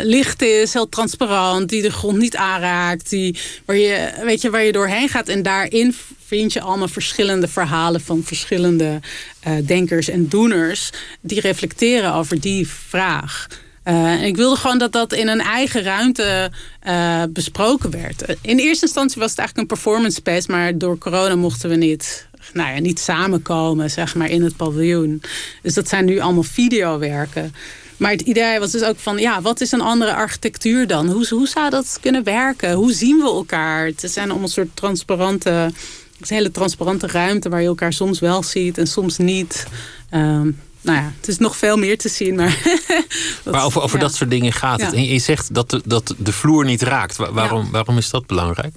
licht is, heel transparant, die de grond niet aanraakt, die, waar, je, weet je, waar je doorheen gaat. En daarin vind je allemaal verschillende verhalen van verschillende uh, denkers en doeners die reflecteren over die vraag. Uh, ik wilde gewoon dat dat in een eigen ruimte uh, besproken werd. In eerste instantie was het eigenlijk een performance space, maar door corona mochten we niet, nou ja, niet samenkomen zeg maar, in het paviljoen. Dus dat zijn nu allemaal videowerken. Maar het idee was dus ook van, ja, wat is een andere architectuur dan? Hoe, hoe zou dat kunnen werken? Hoe zien we elkaar? Het zijn allemaal soort transparante, is een hele transparante ruimte waar je elkaar soms wel ziet en soms niet. Um, nou ja, het is nog veel meer te zien. Maar, maar over, over dat soort dingen gaat het. En je zegt dat de, dat de vloer niet raakt. Waarom, waarom is dat belangrijk?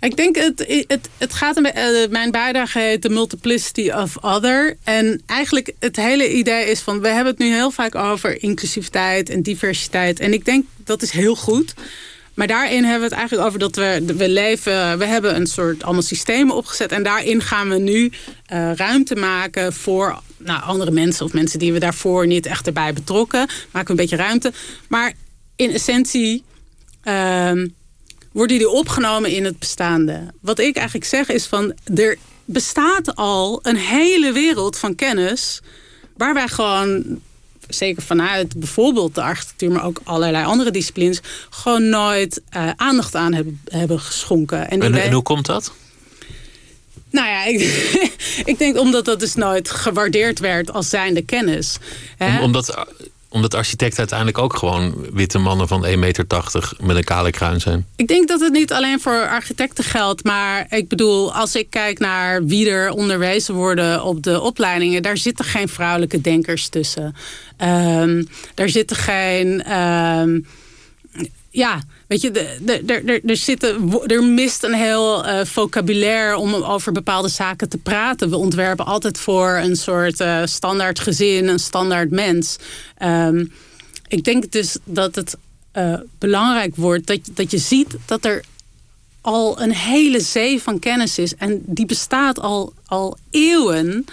Ik denk, het, het, het gaat, uh, mijn bijdrage heet The Multiplicity of Other. En eigenlijk het hele idee is van, we hebben het nu heel vaak over inclusiviteit en diversiteit. En ik denk, dat is heel goed. Maar daarin hebben we het eigenlijk over dat we, we leven, we hebben een soort allemaal systemen opgezet. En daarin gaan we nu uh, ruimte maken voor nou, andere mensen of mensen die we daarvoor niet echt erbij betrokken. Maken we een beetje ruimte. Maar in essentie uh, worden die opgenomen in het bestaande. Wat ik eigenlijk zeg is van er bestaat al een hele wereld van kennis waar wij gewoon zeker vanuit bijvoorbeeld de architectuur, maar ook allerlei andere disciplines, gewoon nooit uh, aandacht aan hebben, hebben geschonken. En, en, en hoe komt dat? Nou ja, ik, ik, denk omdat dat dus nooit gewaardeerd werd als zijnde kennis. Om, omdat, omdat architecten uiteindelijk ook gewoon witte mannen van 1,80 meter met een kale kruin zijn. Ik denk dat het niet alleen voor architecten geldt. Maar ik bedoel, als ik kijk naar wie er onderwezen worden op de opleidingen, daar zitten geen vrouwelijke denkers tussen. Um, daar zitten geen. Um, ja, weet je, er, zitten, er mist een heel uh, vocabulaire om over bepaalde zaken te praten. We ontwerpen altijd voor een soort uh, standaard gezin, een standaard mens. Um, ik denk dus dat het uh, belangrijk wordt dat, dat je ziet dat er al een hele zee van kennis is. En die bestaat al, al eeuwen.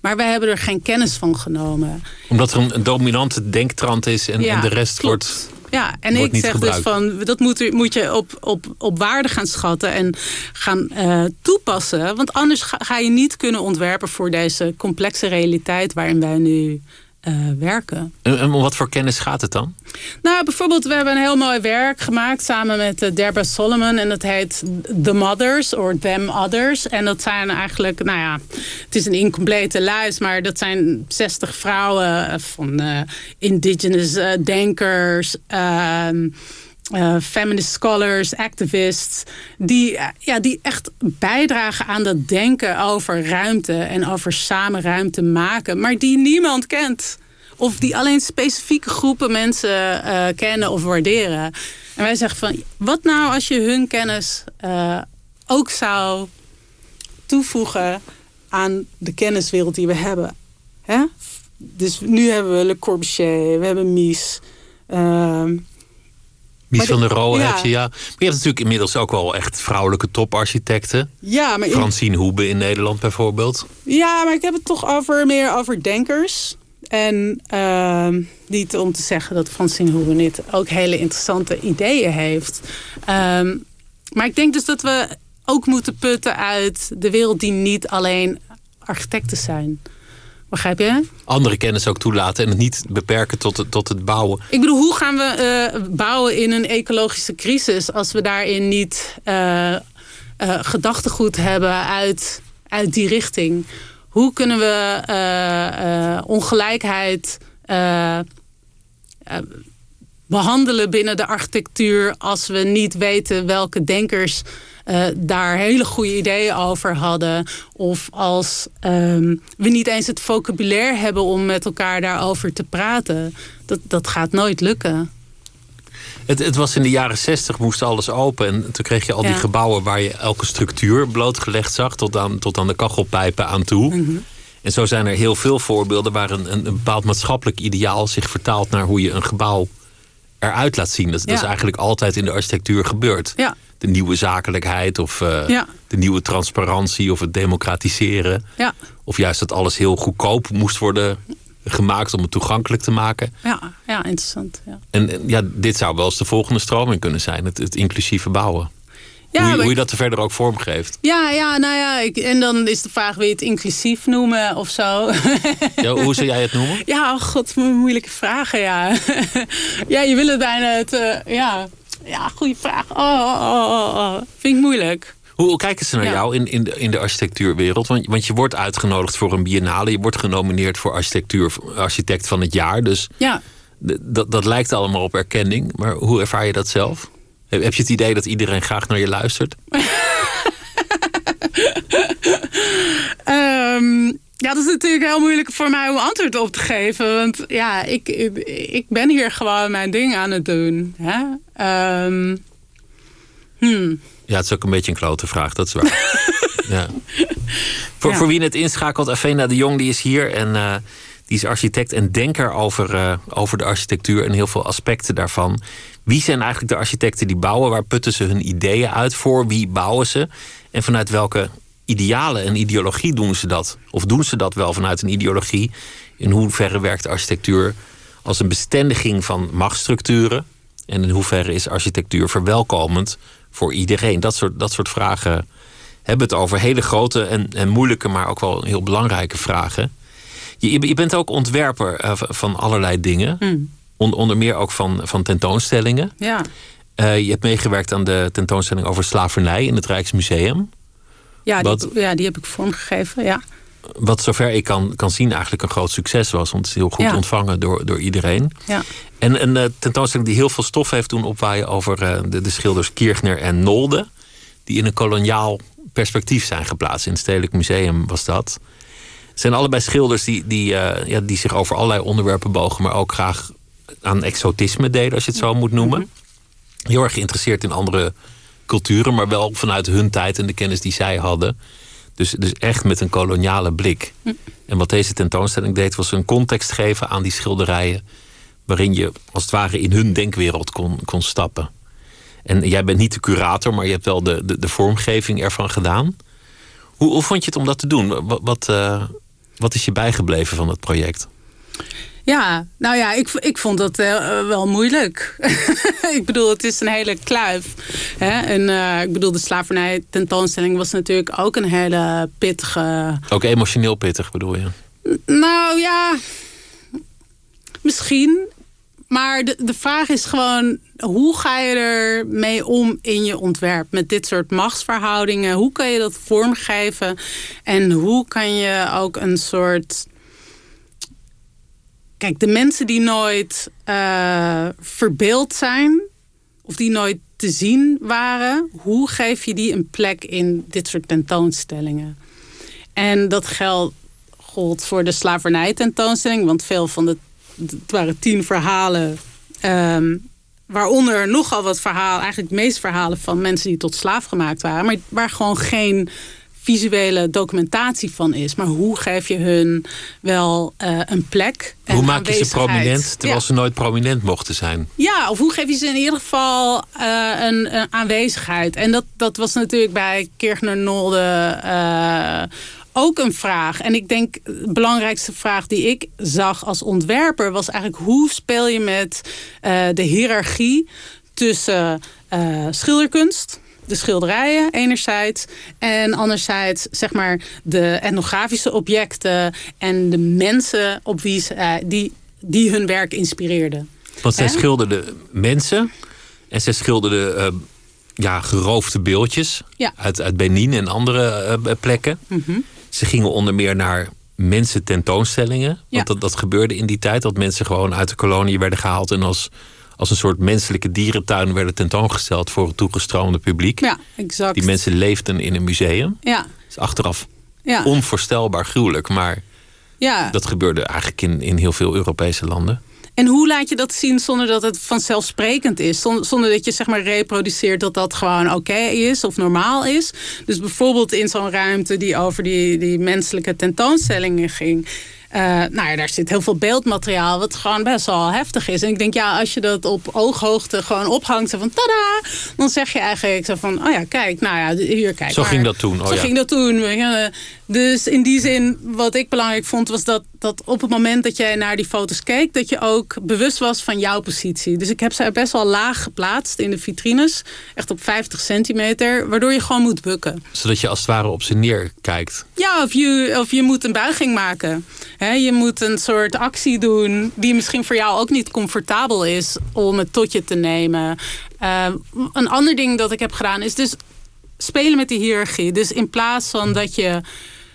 Maar wij hebben er geen kennis van genomen. Omdat er een, dominante denktrand is en, en de rest wordt ja, en ik zeg dus van dat moet, moet je op, op, op waarde gaan schatten en gaan uh, toepassen. Want anders ga, ga, je niet kunnen ontwerpen voor deze complexe realiteit waarin wij nu uh, werken. En om wat voor kennis gaat het dan? Nou, bijvoorbeeld, we hebben een heel mooi werk gemaakt samen met uh, Deborah Solomon. En dat heet The Mothers or Them Others. En dat zijn eigenlijk, nou ja, het is een incomplete lijst, maar dat zijn 60 vrouwen van uh, indigenous denkers. Uh, feminist scholars, activists, die, ja, die echt bijdragen aan dat denken over ruimte en over samen ruimte maken, maar die niemand kent. Of die alleen specifieke groepen mensen uh, kennen of waarderen. En wij zeggen van, wat nou als je hun kennis uh, ook zou toevoegen aan de kenniswereld die we hebben. Hè? Dus nu hebben we Le Corbusier, we hebben Mies. Uh, Mies van der de- Rohe ja. heb je, ja. Maar je hebt natuurlijk inmiddels ook wel echt vrouwelijke toparchitecten. Ja, maar, Francine Hoebe in Nederland bijvoorbeeld. ja, maar ik heb het toch over, meer over denkers. En ehm, niet om te zeggen dat Francine Hoevenit ook hele interessante ideeën heeft. Ehm, maar ik denk dus dat we ook moeten putten uit de wereld die niet alleen architecten zijn. Begrijp je? Andere kennis ook toelaten en het niet beperken tot het, tot het bouwen. Ik bedoel, hoe gaan we eh, bouwen in een ecologische crisis als we daarin niet eh, gedachtegoed hebben uit, uit die richting? Hoe kunnen we eh, eh, ongelijkheid eh, eh, behandelen binnen de architectuur als we niet weten welke denkers daar hele goede ideeën over hadden. Of als ehm, we niet eens het vocabulaire hebben om met elkaar daarover te praten. Dat, dat gaat nooit lukken. Het, het was in de jaren zestig, moest alles open. En toen kreeg je al die gebouwen waar je elke structuur blootgelegd zag. Tot aan, tot aan de kachelpijpen aan toe. Mhm. En zo zijn er heel veel voorbeelden waar een, een, bepaald maatschappelijk ideaal zich vertaalt naar hoe je een gebouw eruit laat zien. Dat, dat is eigenlijk altijd in de architectuur gebeurd. Ja. De nieuwe zakelijkheid of eh, Ja. de nieuwe transparantie of het democratiseren. Ja, Of juist dat alles heel goedkoop moest worden gemaakt om het toegankelijk te maken. ja, ja interessant. Ja, En en ja, dit zou wel eens de volgende stroming kunnen zijn. Het, het inclusieve bouwen. ja, hoe, je, hoe je dat er verder ook vormgeeft. ja, ja nou ja, ik, en dan is de vraag, wil je het inclusief noemen of zo? Ja, hoe zou jij het noemen? Ja, oh god, mo- moeilijke vragen, ja. ja, je wil het bijna het... eh, ja. ja, goede vraag. Oh, oh, oh, oh, oh. Vind ik moeilijk. Hoe, kijken ze naar Ja. jou in, in, de, in de architectuurwereld? Want, want je wordt uitgenodigd voor een biennale. Je wordt genomineerd voor architectuur, architect van het jaar. Dus Ja. dat, dat lijkt allemaal op erkenning. Maar hoe ervaar je dat zelf? Heb je het idee dat iedereen graag naar je luistert? Ehm, ja, dat is natuurlijk heel moeilijk voor mij om antwoord op te geven. Want ja, ik, ik, ik ben hier gewoon mijn ding aan het doen. Hè? Ehm, hmm. Ja, het is ook een beetje een klote vraag, dat is waar. ja. Voor, Ja. voor wie het inschakelt, Avena de Jong die is hier. En eh, die is architect en denker over, eh, over de architectuur en heel veel aspecten daarvan. Wie zijn eigenlijk de architecten die bouwen? Waar putten ze hun ideeën uit? Voor wie bouwen ze? En vanuit welke idealen en ideologie doen ze dat? Of doen ze dat wel vanuit een ideologie? In hoeverre werkt architectuur als een bestendiging van machtsstructuren? En in hoeverre is architectuur verwelkomend voor iedereen? Dat soort, dat soort vragen hebben het over. Hele grote en, en moeilijke, maar ook wel heel belangrijke vragen. Je, je bent ook ontwerper eh, van allerlei dingen. Hmm. On- onder meer ook van, van tentoonstellingen. Ja. Eh, je hebt meegewerkt aan de tentoonstelling over slavernij in het Rijksmuseum. Ja, die, Wat- heb- ja, die heb ik vormgegeven. Ja. Wat zover ik kan, kan zien eigenlijk een groot succes was. Want het is heel goed Ja. ontvangen door, door iedereen. Ja. En een eh, tentoonstelling die heel veel stof heeft doen opwaaien over eh, de, de schilders Kirchner en Nolde. Die in een koloniaal perspectief zijn geplaatst. In het Stedelijk Museum was dat. Het zijn allebei schilders die, die, eh, ja, die zich over allerlei onderwerpen bogen. Maar ook graag aan exotisme deden, als je het zo moet noemen. Heel erg geïnteresseerd in andere culturen. Maar wel vanuit hun tijd en de kennis die zij hadden. Dus, dus echt met een koloniale blik. En wat deze tentoonstelling deed, was een context geven aan die schilderijen. Waarin je als het ware in hun denkwereld kon, kon stappen. En jij bent niet de curator, maar je hebt wel de, de, de vormgeving ervan gedaan. Hoe, hoe vond je het om dat te doen? Wat, wat, eh, wat is je bijgebleven van het project? Ja, nou ja, ik, ik vond dat eh, wel moeilijk. ik bedoel, het is een hele kluif. Hè? En eh, ik bedoel, de slavernij tentoonstelling was natuurlijk ook een hele pittige... Ook emotioneel pittig bedoel je? Nou ja, misschien. Maar de, de vraag is gewoon, hoe ga je er mee om in je ontwerp? Met dit soort machtsverhoudingen. Hoe kan je dat vormgeven? En hoe kan je ook een soort... Kijk, de mensen die nooit eh, verbeeld zijn... of die nooit te zien waren... hoe geef je die een plek in dit soort tentoonstellingen? En dat geldt gold voor de slavernij tentoonstelling. Want veel van de... Het waren tien verhalen... ehm, waaronder nogal wat verhalen... eigenlijk de meeste verhalen van mensen die tot slaaf gemaakt waren... maar waar gewoon geen visuele documentatie van is. Maar hoe geef je hun wel uh, een plek? En hoe maak je ze prominent terwijl ze nooit prominent mochten zijn? Ja, of hoe geef je ze in ieder geval uh, een, een, aanwezigheid? En dat, dat was natuurlijk bij Kirchner Nolde uh, ook een vraag. En ik denk, de belangrijkste vraag die ik zag als ontwerper... was eigenlijk hoe speel je met de hiërarchie tussen schilderkunst de schilderijen enerzijds. En anderzijds zeg maar de etnografische objecten en de mensen op wie ze, eh, die, die hun werk inspireerden. Want zij schilderden mensen en zij schilderden uh, ja, geroofde beeldjes uit, uit Benin en andere uh, plekken. Mhm. Ze gingen onder meer naar mensen tentoonstellingen. Want dat, dat gebeurde in die tijd. Dat mensen gewoon uit de kolonie werden gehaald en als als een soort menselijke dierentuin werden tentoongesteld voor het toegestroomde publiek. Ja, exact. Die mensen leefden in een museum. Ja. is achteraf ja. onvoorstelbaar gruwelijk, maar ja. dat gebeurde eigenlijk in, in heel veel Europese landen. En hoe laat je dat zien zonder dat het vanzelfsprekend is? Zonder dat je zeg maar reproduceert dat dat gewoon oké is of normaal is. Dus bijvoorbeeld in zo'n ruimte die over die, die menselijke tentoonstellingen ging uh, nou ja, daar zit heel veel beeldmateriaal wat gewoon best wel heftig is. En ik denk, ja, als je dat op ooghoogte gewoon ophangt, van tada, dan zeg je eigenlijk zo van, oh ja, kijk, nou ja, hier, kijk. Zo ging dat toen. Oh zo ja. ging dat toen. Dus in die zin, wat ik belangrijk vond, was dat, dat op het moment dat jij naar die foto's keek, dat je ook bewust was van jouw positie. Dus ik heb ze best wel laag geplaatst in de vitrines. Echt op 50 centimeter, waardoor je gewoon moet bukken. Zodat je als het ware op ze neerkijkt. Ja, of je, of je moet een buiging maken. je moet een soort actie doen die misschien voor jou ook niet comfortabel is om het tot je te nemen. Uh, een ander ding dat ik heb gedaan is dus spelen met die hiërarchie. Dus in plaats van dat je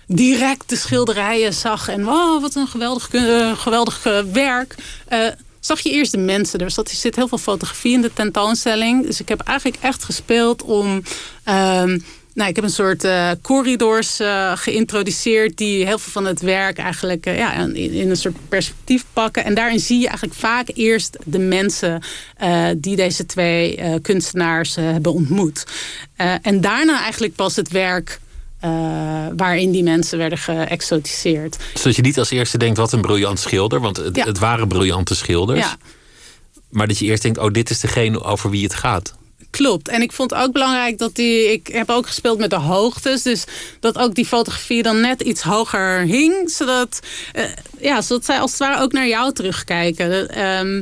direct de schilderijen zag. En wow, wat een geweldig, uh, geweldig uh, werk. Uh, zag je eerst de mensen. Zat, er zit heel veel fotografie in de tentoonstelling. Dus ik heb eigenlijk echt gespeeld om... Ehm, nou, ik heb een soort corridors geïntroduceerd die heel veel van het werk eigenlijk ja, in, in, een soort perspectief pakken. En daarin zie je eigenlijk vaak eerst de mensen die deze twee kunstenaars hebben ontmoet. en daarna eigenlijk pas het werk uh, waarin die mensen werden geëxotiseerd. Zodat je niet als eerste denkt, wat een briljant schilder. Want het, ja. het waren briljante schilders. Ja. Maar dat je eerst denkt, oh, dit is degene over wie het gaat. Klopt. En ik vond ook belangrijk dat die... Ik heb ook gespeeld met de hoogtes. Dus dat ook die fotografie dan net iets hoger hing. Zodat, uh, ja, zodat zij als het ware ook naar jou terugkijken. Um,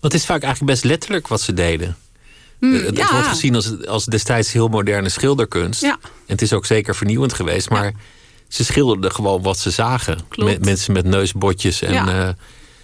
Want het is vaak eigenlijk best letterlijk wat ze deden. Mm, het, ja. wordt gezien als, als destijds heel moderne schilderkunst. Ja. En het is ook zeker vernieuwend geweest. Maar ja. ze schilderden gewoon wat ze zagen. Met, mensen met neusbotjes en, uh, en,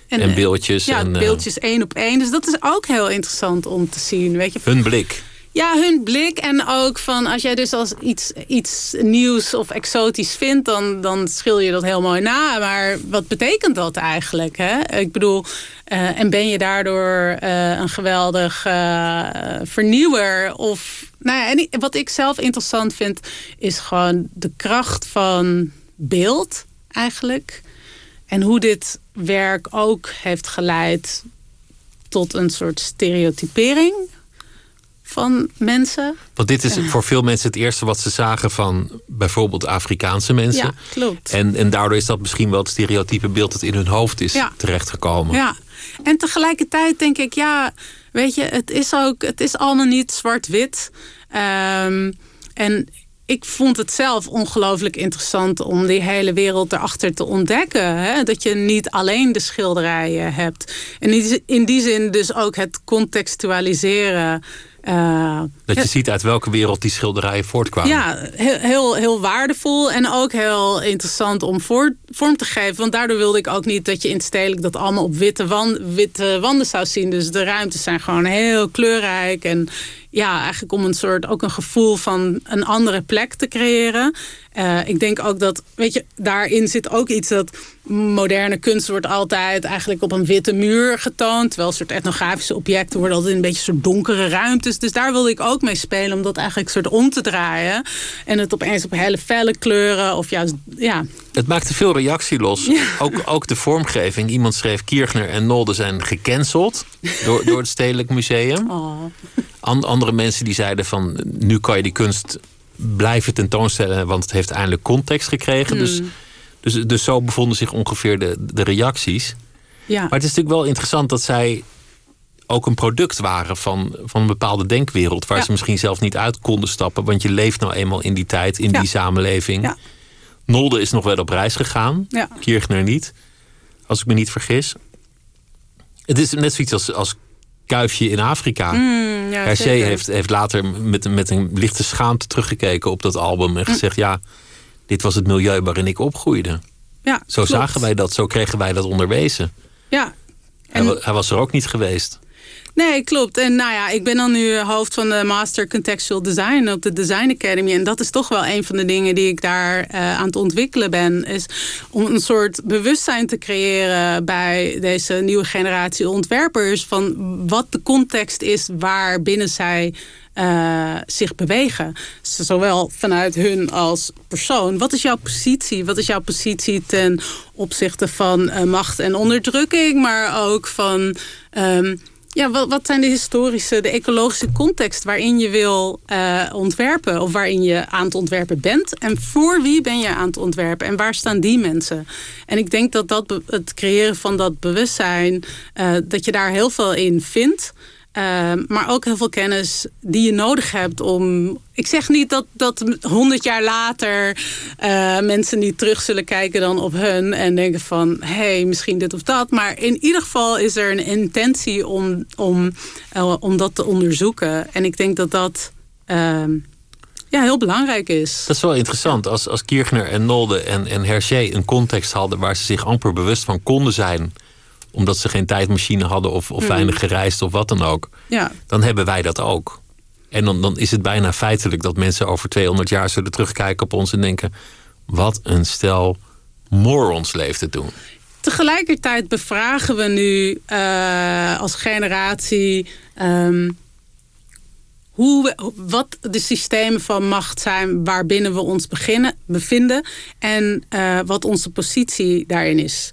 en, beeldjes. Ja, en, beeldjes één op één. Dus dat is ook heel interessant om te zien. Weet je. Hun blik. Ja, hun blik. En ook van als jij dus als iets, iets nieuws of exotisch vindt, dan, dan schil je dat heel mooi na. Maar wat betekent dat eigenlijk? Hè? Ik bedoel, uh, en ben je daardoor uh, een geweldig uh, vernieuwer? Of, nou ja, en wat ik zelf interessant vind, is gewoon de kracht van beeld eigenlijk. En hoe dit werk ook heeft geleid tot een soort stereotypering van mensen. Want dit is voor veel mensen het eerste wat ze zagen van bijvoorbeeld Afrikaanse mensen. Ja, klopt. En, en daardoor is dat misschien wel het stereotype beeld dat in hun hoofd is ja. terechtgekomen. Ja, en tegelijkertijd denk ik, ja, weet je, het is ook, het is allemaal niet zwart-wit. Um, en ik vond het zelf ongelooflijk interessant om die hele wereld erachter te ontdekken. Hè? Dat je niet alleen de schilderijen hebt. En in die zin dus ook het contextualiseren. Uh, dat je ziet uit welke wereld die schilderijen voortkwamen. Ja, heel, heel, heel waardevol en ook heel interessant om voor, vorm te geven. Want daardoor wilde ik ook niet dat je in het stedelijk dat allemaal op witte, witte wanden zou zien. Dus de ruimtes zijn gewoon heel kleurrijk en ja, eigenlijk om een soort ook een gevoel van een andere plek te creëren. Uh, ik denk ook dat, weet je, daarin zit ook iets dat moderne kunst wordt altijd eigenlijk op een witte muur getoond. Terwijl soort etnografische objecten worden altijd in een beetje soort donkere ruimtes. Dus daar wilde ik ook mee spelen om dat eigenlijk soort om te draaien. En het opeens op hele felle kleuren of juist, ja. Het maakte veel reactie los. Ja. Ook, ook de vormgeving. Iemand schreef Kirchner en Nolde zijn gecanceld door, door het Stedelijk Museum. Oh. And, andere mensen die zeiden van nu kan je die kunst blijven tentoonstellen, want het heeft eindelijk context gekregen. Dus, dus, dus zo bevonden zich ongeveer de, de reacties. Ja. Maar het is natuurlijk wel interessant dat zij ook een product waren van, van een bepaalde denkwereld. Waar Ja. ze misschien zelf niet uit konden stappen. Want je leeft nou eenmaal in die tijd, in Ja. die samenleving. Ja. Nolde is nog wel op reis gegaan. Kirchner niet. Als ik me niet vergis. Het is net zoiets als, als kuifje in Afrika. Mm, ja, Hergé heeft, heeft later met, met een lichte schaamte teruggekeken op dat album. Mm. En gezegd, ja, dit was het milieu waarin ik opgroeide. ja, Zo klopt. zagen wij dat, zo kregen wij dat onderwezen. Ja. En- hij was er ook niet geweest. Nee, klopt. En nou ja, ik ben dan nu hoofd van de Master Contextual Design op de Design Academy. En dat is toch wel een van de dingen die ik daar eh, aan het ontwikkelen ben. Is om een soort bewustzijn te creëren bij deze nieuwe generatie ontwerpers. Van wat de context is waarbinnen zij eh, zich bewegen. Zowel vanuit hun als persoon. Wat is jouw positie? Wat is jouw positie ten opzichte van eh, macht en onderdrukking, maar ook van. ehm, ja, wat, wat zijn de historische, de ecologische context waarin je wil eh, ontwerpen of waarin je aan het ontwerpen bent? En voor wie ben je aan het ontwerpen en waar staan die mensen? En ik denk dat, dat het creëren van dat bewustzijn, eh, dat je daar heel veel in vindt. Eh, maar ook heel veel kennis die je nodig hebt om. Ik zeg niet dat dat honderd jaar later eh, mensen niet terug zullen kijken dan op hun en denken van hé, hey, misschien dit of dat. Maar in ieder geval is er een intentie om, om, eh, om dat te onderzoeken. En ik denk dat dat ehm, ja, heel belangrijk is. Dat is wel interessant. Als, als Kirchner en Nolde en, en Hergé een context hadden waar ze zich amper bewust van konden zijn, omdat ze geen tijdmachine hadden of, of weinig gereisd of wat dan ook, Ja, dan hebben wij dat ook. En dan, dan is het bijna feitelijk dat mensen over 200 jaar zullen terugkijken op ons en denken: wat een stel morons leefde toen. Tegelijkertijd bevragen we nu eh, als generatie ehm, hoe we, wat de systemen van macht zijn waarbinnen we ons beginnen, bevinden en eh, wat onze positie daarin is.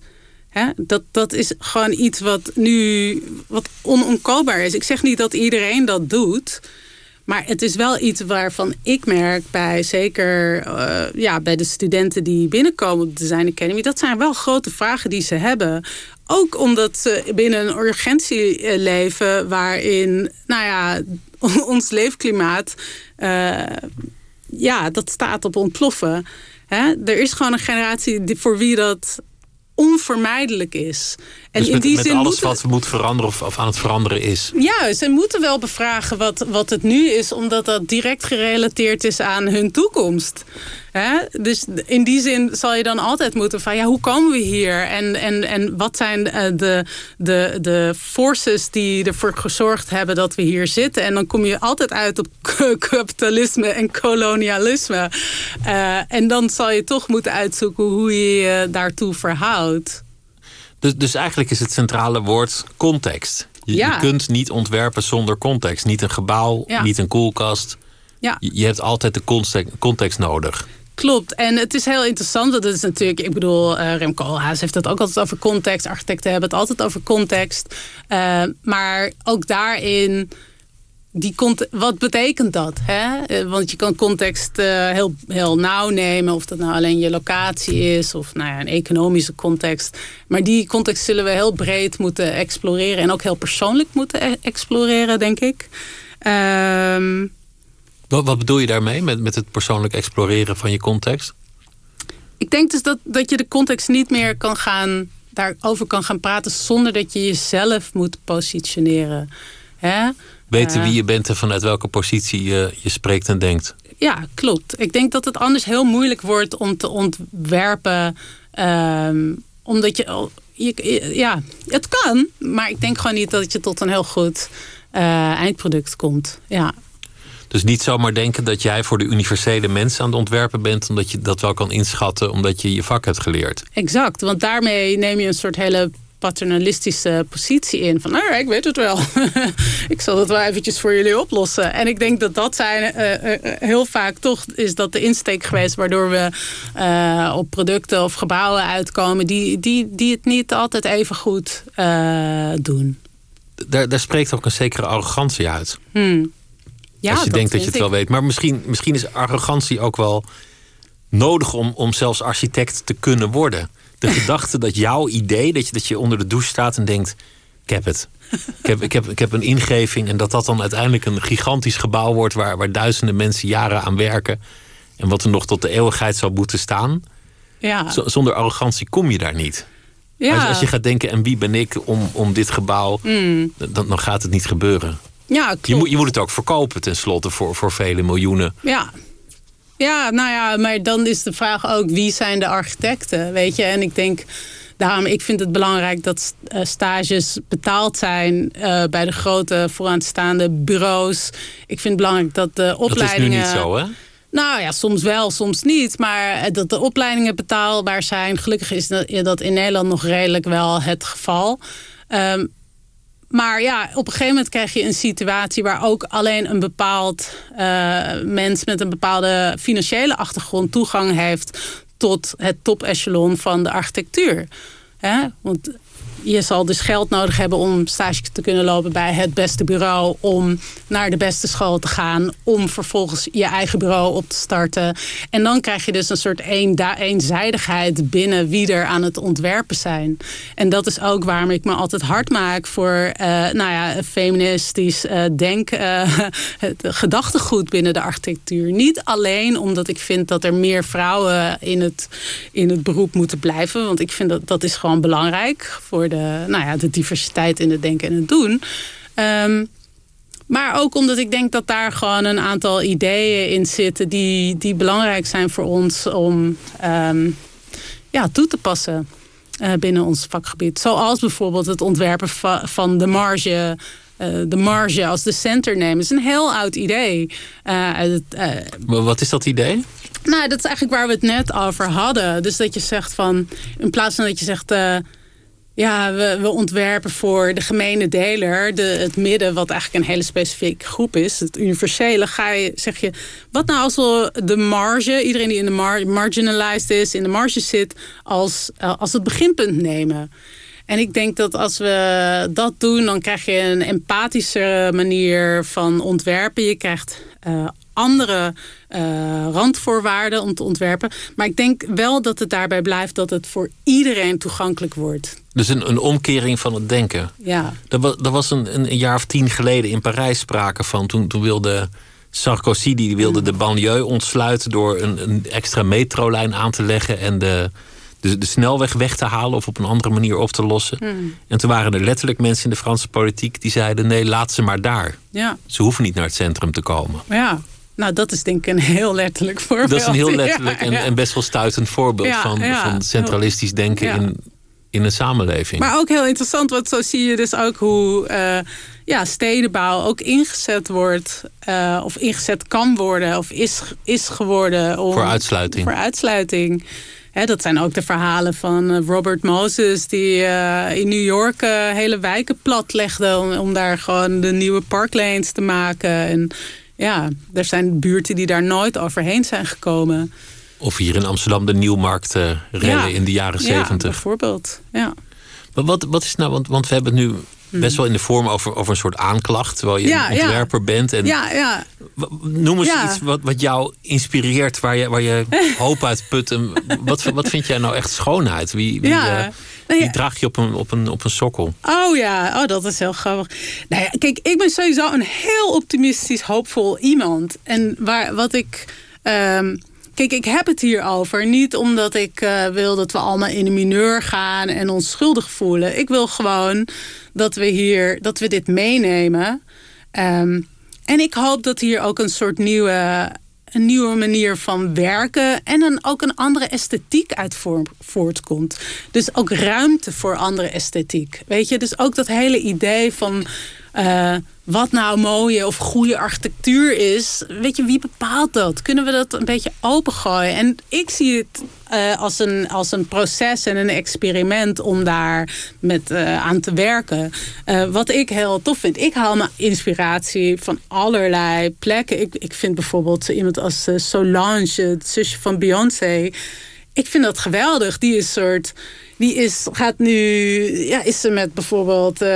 Dat, dat is gewoon iets wat nu wat onomkoopbaar is. Ik zeg niet dat iedereen dat doet. Maar het is wel iets waarvan ik merk bij zeker eh, ja, bij de studenten die binnenkomen op de Design Academy. Dat zijn wel grote vragen die ze hebben. Ook omdat ze binnen een urgentie eh, leven waarin, nou ja, ons leefklimaat, eh, ja, dat staat op ontploffen. Hè? Er is gewoon een generatie voor wie dat onvermijdelijk is. En dus met, in die met zin alles moeten- wat we moeten veranderen of, of aan het veranderen is. ja, ze moeten wel bevragen wat, wat het nu is, omdat dat direct gerelateerd is aan hun toekomst. Hè? Dus in die zin zal je dan altijd moeten van ja, hoe komen we hier? En, en, en wat zijn eh, de, de, de forces die ervoor gezorgd hebben dat we hier zitten? En dan kom je altijd uit op kapitalisme en kolonialisme. Eh, en dan zal je toch moeten uitzoeken hoe je je daartoe verhoudt. Dus, dus eigenlijk is het centrale woord context. Je, Ja. je kunt niet ontwerpen zonder context. Niet een gebouw, Ja. niet een koelkast. Ja. Je, hebt altijd de context, context nodig. Klopt. En het is heel interessant. Dat is natuurlijk, ik bedoel, eh Rem Koolhaas heeft het ook altijd over context. Architecten hebben het altijd over context. Eh, maar ook daarin, die wat betekent dat? Hè? Eh, Want je kan context heel, heel nauw nemen. Of dat nou alleen je locatie is. Of nou ja, een economische context. Maar die context zullen we heel breed moeten exploreren. En ook heel persoonlijk moeten e- exploreren, denk ik. Ehm Wat, wat bedoel je daarmee met, met het persoonlijk exploreren van je context? Ik denk dus dat, dat je de context niet meer kan gaan, daarover kan gaan praten zonder dat je jezelf moet positioneren. Hè? Weten Eh, wie je bent en vanuit welke positie je, je spreekt en denkt. Ja, klopt. Ik denk dat het anders heel moeilijk wordt om te ontwerpen. ehm, omdat je, al- je. Ja, het kan. Maar ik denk gewoon niet dat je tot een heel goed eh, eindproduct komt. Ja. Dus niet zomaar denken dat jij voor de universele mens aan het ontwerpen bent, omdat je dat wel kan inschatten, omdat je je vak hebt geleerd. Exact, want daarmee neem je een soort hele paternalistische positie in. Van, nou, ik weet het wel. ik zal dat wel eventjes voor jullie oplossen. En ik denk dat dat zijn eh, eh, heel vaak toch is dat de insteek geweest... waardoor we eh, op producten of gebouwen uitkomen... die, die, die het niet altijd even goed eh, doen. Daar, daar spreekt ook een zekere arrogantie uit. Hmm. Ja, als je denkt dat je het wel weet. Maar misschien, misschien is arrogantie ook wel nodig om, om zelfs architect te kunnen worden. De gedachte dat jouw idee, dat je, dat je onder de douche staat en denkt: ik heb het. Ik heb, ik, heb, ik heb een ingeving en dat dat dan uiteindelijk een gigantisch gebouw wordt waar, waar duizenden mensen jaren aan werken. En wat er nog tot de eeuwigheid zou moeten staan. Ja. Zonder arrogantie kom je daar niet. ja. Als, als je gaat denken, en wie ben ik om, om dit gebouw, dan, dan gaat het niet gebeuren. Ja, klopt. Je moet, je moet het ook verkopen tenslotte voor, voor vele miljoenen. Ja. Ja, nou ja, maar dan is de vraag ook wie zijn de architecten, weet je? En ik denk, daarom, ik vind het belangrijk dat eh, stages betaald zijn eh, bij de grote vooraanstaande bureaus. Ik vind het belangrijk dat de Dat is nu opleidingen... niet zo, hè? Nou ja, soms wel, soms niet. Maar eh, dat de opleidingen betaalbaar zijn. Gelukkig is dat- in Nederland nog redelijk wel het geval. Ehm, maar ja, op een gegeven moment krijg je een situatie waar ook alleen een bepaald eh, mens met een bepaalde financiële achtergrond toegang heeft tot het top-echelon van de architectuur. Hè? Want je zal dus geld nodig hebben om stage te kunnen lopen bij het beste bureau. Om naar de beste school te gaan. Om vervolgens je eigen bureau op te starten. En dan krijg je dus een soort eenda- eenzijdigheid binnen wie er aan het ontwerpen zijn. En dat is ook waarom ik me altijd hard maak voor eh, nou ja, feministisch eh, denk, eh, het gedachtegoed binnen de architectuur. Niet alleen omdat ik vind dat er meer vrouwen in het, in het beroep moeten blijven. Want ik vind dat dat is gewoon belangrijk voor de, nou ja, de diversiteit in het denken en het doen. Ehm, maar ook omdat ik denk dat daar gewoon een aantal ideeën in zitten die, die belangrijk zijn voor ons om ehm, ja, toe te passen eh, binnen ons vakgebied. Zoals bijvoorbeeld het ontwerpen va- van de marge. eh, de marge als de center nemen. is een heel oud idee. Eh, eh, Maar Wat is dat idee? nou, dat is eigenlijk waar we het net over hadden. Dus dat je zegt van, in plaats van dat je zegt, eh, ja, we, we ontwerpen voor de gemene deler, de, het midden, wat eigenlijk een hele specifieke groep is, het universele, ga je, zeg je, wat nou als we de marge, iedereen die in de mar marginalized is, in de marge zit, als, eh, als het beginpunt nemen. En ik denk dat als we dat doen, dan krijg je een empathische manier van ontwerpen. Je krijgt eh, andere eh, randvoorwaarden om te ontwerpen. Maar ik denk wel dat het daarbij blijft dat het voor iedereen toegankelijk wordt. Dus een, een omkering van het denken. Ja, Er was, er was een, een jaar of tien geleden in Parijs sprake van. Toen, toen wilde Sarkozy die wilde de banlieue ontsluiten door een, een extra metrolijn aan te leggen en de, de, de snelweg weg te halen of op een andere manier op te lossen. En toen waren er letterlijk mensen in de Franse politiek die zeiden: nee, laat ze maar daar. ja, Ze hoeven niet naar het centrum te komen. ja. Nou, dat is denk ik een heel letterlijk voorbeeld. Dat is een heel letterlijk en, ja. en best wel stuitend voorbeeld van, van centralistisch denken in, in een samenleving. Maar ook heel interessant, want zo zie je dus ook hoe eh, ja, stedenbouw ook ingezet wordt. eh, of ingezet kan worden, of is, is geworden. Om, Voor uitsluiting. Voor uitsluiting. Dat zijn ook de verhalen van eh, Robert Moses, die in New York hele wijken platlegde om, om daar gewoon de nieuwe parklanes te maken. En ja, er zijn buurten die daar nooit overheen zijn gekomen. Of hier in Amsterdam de Nieuwmarkt eh rellen Ja. in de jaren Ja, zeventig. bijvoorbeeld. Ja. Maar wat, wat is nou, want, want we hebben het nu best wel in de vorm over, over een soort aanklacht, terwijl je Hmm. Ja, een ja. ontwerper bent. En Ja, ja. Noem eens Ja. iets wat, wat jou inspireert, waar je, waar je hoop uit put. En wat, wat vind jij nou echt schoonheid? Wie, wie, Ja. eh, Nou ja. wie draag je op een, op, een, op een sokkel? Oh ja, oh, dat is heel grappig. Nou ja, kijk, ik ben sowieso een heel optimistisch, hoopvol iemand. En waar, wat ik. ehm, kijk, ik heb het hier over. Niet omdat ik eh, wil dat we allemaal in de mineur gaan en ons schuldig voelen. Ik wil gewoon dat we hier, dat we dit meenemen. Ehm, en ik hoop dat hier ook een soort nieuwe, een nieuwe manier van werken en dan ook een andere esthetiek uit voor- voortkomt. Dus ook ruimte voor andere esthetiek. Weet je, dus ook dat hele idee van eh, wat nou mooie of goede architectuur is. Weet je, wie bepaalt dat? Kunnen we dat een beetje opengooien? En ik zie het eh, als, een, als een proces en een experiment om daar met, eh, aan te werken. Eh, wat ik heel tof vind. Ik haal mijn inspiratie van allerlei plekken. Ik, ik vind bijvoorbeeld iemand als Solange, het zusje van Beyoncé. Ik vind dat geweldig. Die is soort die is, gaat nu, ja, is ze met bijvoorbeeld, uh,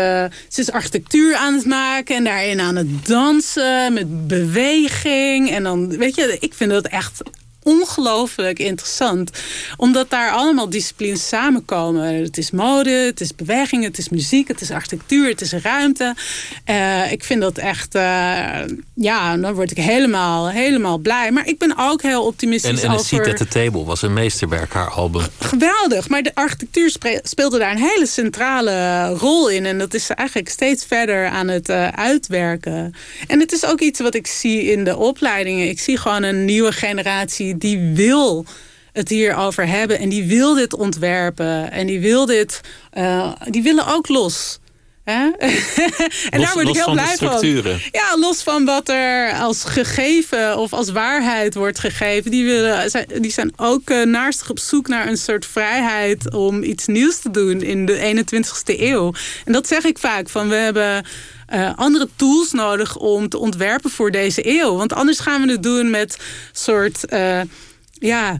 ze is architectuur aan het maken en daarin aan het dansen met beweging. En dan, weet je, ik vind dat echt ongelooflijk interessant. Omdat daar allemaal disciplines samenkomen. Het is mode, het is beweging, het is muziek, het is architectuur, het is ruimte. Uh, ik vind dat echt, uh, ja, dan word ik helemaal, helemaal blij. Maar ik ben ook heel optimistisch en, en over... Seat at the Table was een meesterwerk, haar album. Geweldig, maar de architectuur speelde daar een hele centrale rol in. En dat is eigenlijk steeds verder aan het uh, uitwerken. En het is ook iets wat ik zie in de opleidingen. Ik zie gewoon een nieuwe generatie die wil het hierover hebben. En die wil dit ontwerpen. En die wil dit. Uh, die willen ook los. Hè? en los, daar word ik heel blij van. Ja, los van wat er als gegeven of als waarheid wordt gegeven. Die, willen, die zijn ook uh, naastig op zoek naar een soort vrijheid om iets nieuws te doen in de 21ste eeuw. En dat zeg ik vaak. Van we hebben uh, andere tools nodig om te ontwerpen voor deze eeuw. Want anders gaan we het doen met soort. Uh, ja,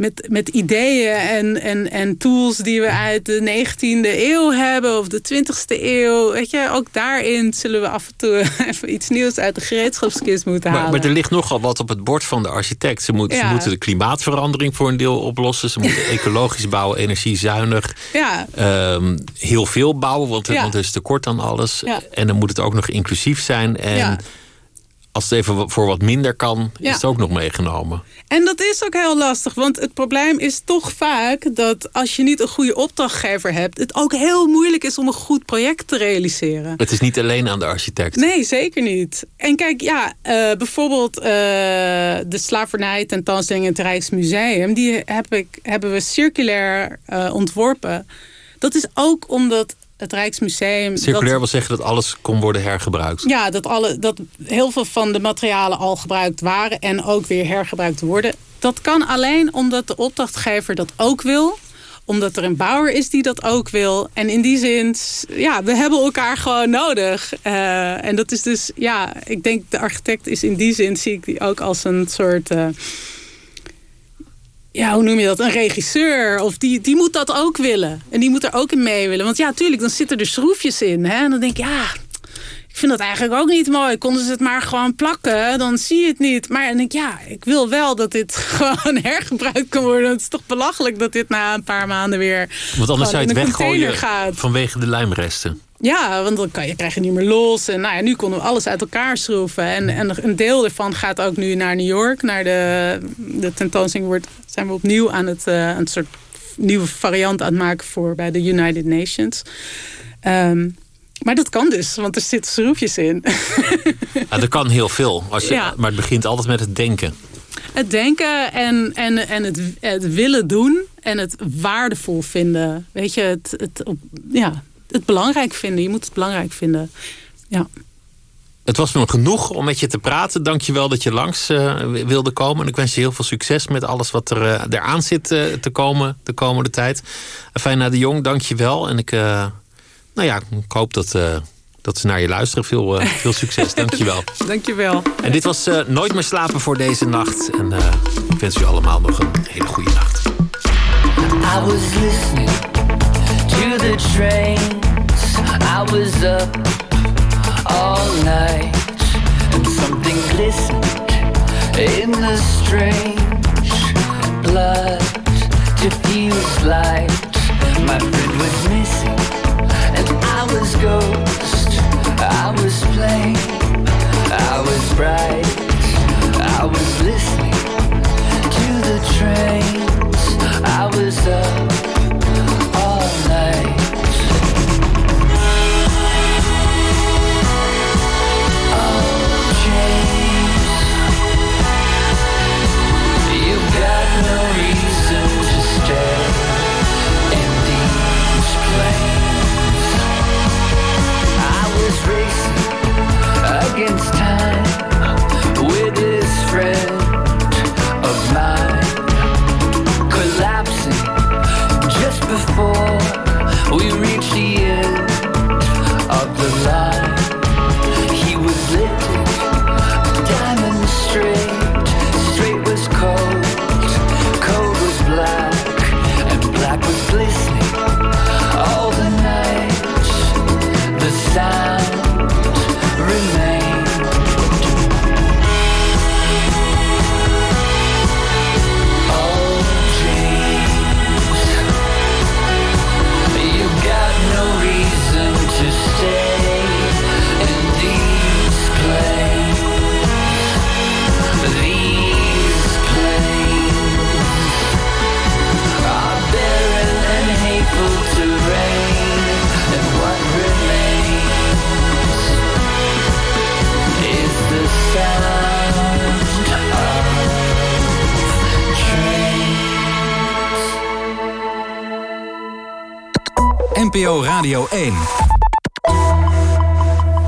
met, met ideeën en, en, en tools die we uit de 19e eeuw hebben of de 20e eeuw. Weet je, ook daarin zullen we af en toe even iets nieuws uit de gereedschapskist moeten halen. Maar, maar er ligt nogal wat op het bord van de architect. Ze, moet, ja. ze moeten de klimaatverandering voor een deel oplossen. Ze moeten ecologisch bouwen, energiezuinig. Ja. Um, heel veel bouwen, want, ja. want er is tekort aan alles. Ja. En dan moet het ook nog inclusief zijn. En als het even voor wat minder kan, is het ook nog meegenomen. En dat is ook heel lastig, want het probleem is toch vaak dat als je niet een goede opdrachtgever hebt, het ook heel moeilijk is om een goed project te realiseren. Het is niet alleen aan de architect. Nee, zeker niet. En kijk, ja, uh, bijvoorbeeld uh, de slavernij tentoonstelling in het Rijksmuseum, die heb ik, hebben we circulair uh, ontworpen. Dat is ook omdat het Rijksmuseum. Circulair wil zeggen dat alles kon worden hergebruikt. Ja, dat, alle, dat heel veel van de materialen al gebruikt waren en ook weer hergebruikt worden. Dat kan alleen omdat de opdrachtgever dat ook wil omdat er een bouwer is die dat ook wil. En in die zin, ja, we hebben elkaar gewoon nodig. Uh, en dat is dus, ja, ik denk de architect is in die zin, zie ik die ook als een soort... Uh, ja, hoe noem je dat? Een regisseur. Of die, die moet dat ook willen. En die moet er ook in mee willen. Want ja, tuurlijk, dan zitten er schroefjes in. Hè? En dan denk ik, ja, ik vind dat eigenlijk ook niet mooi. Konden ze het maar gewoon plakken, dan zie je het niet. Maar dan denk ik, ja, ik wil wel dat dit gewoon hergebruikt kan worden. Het is toch belachelijk dat dit na een paar maanden weer Want anders zou je het weggooien gaat. vanwege de lijmresten. Ja, want dan kan je, krijg je niet meer los. En nou ja, nu konden we alles uit elkaar schroeven. En, en een deel ervan gaat ook nu naar New York. Naar de, de tentoonstelling wordt, zijn we opnieuw aan het uh, een soort nieuwe variant aan het maken voor bij de United Nations. Um, maar dat kan dus, want er zitten schroefjes in. Ja, er kan heel veel. Als je, ja. Maar het begint altijd met het denken. Het denken en, en, en het, het willen doen en het waardevol vinden. Weet je, het, het, ja, het belangrijk vinden. Je moet het belangrijk vinden. Ja. Het was me genoeg om met je te praten. Dank je wel dat je langs uh, wilde komen. En ik wens je heel veel succes met alles wat er uh, eraan zit uh, te komen de komende tijd. Fijna de Jong, dank je wel. En ik, nou ja, ik hoop dat, dat ze naar je luisteren. Veel, veel succes, dank je wel. dank je wel. En dit was Nooit meer slapen voor deze nacht. En ik wens u allemaal nog een hele goede nacht. I was listening to the trains. I was up all night and something glistened in the strange blood diffused light. My friend was missing and I was ghost. I was plain, I was bright, I was listening to the trains. I was up Radio 1.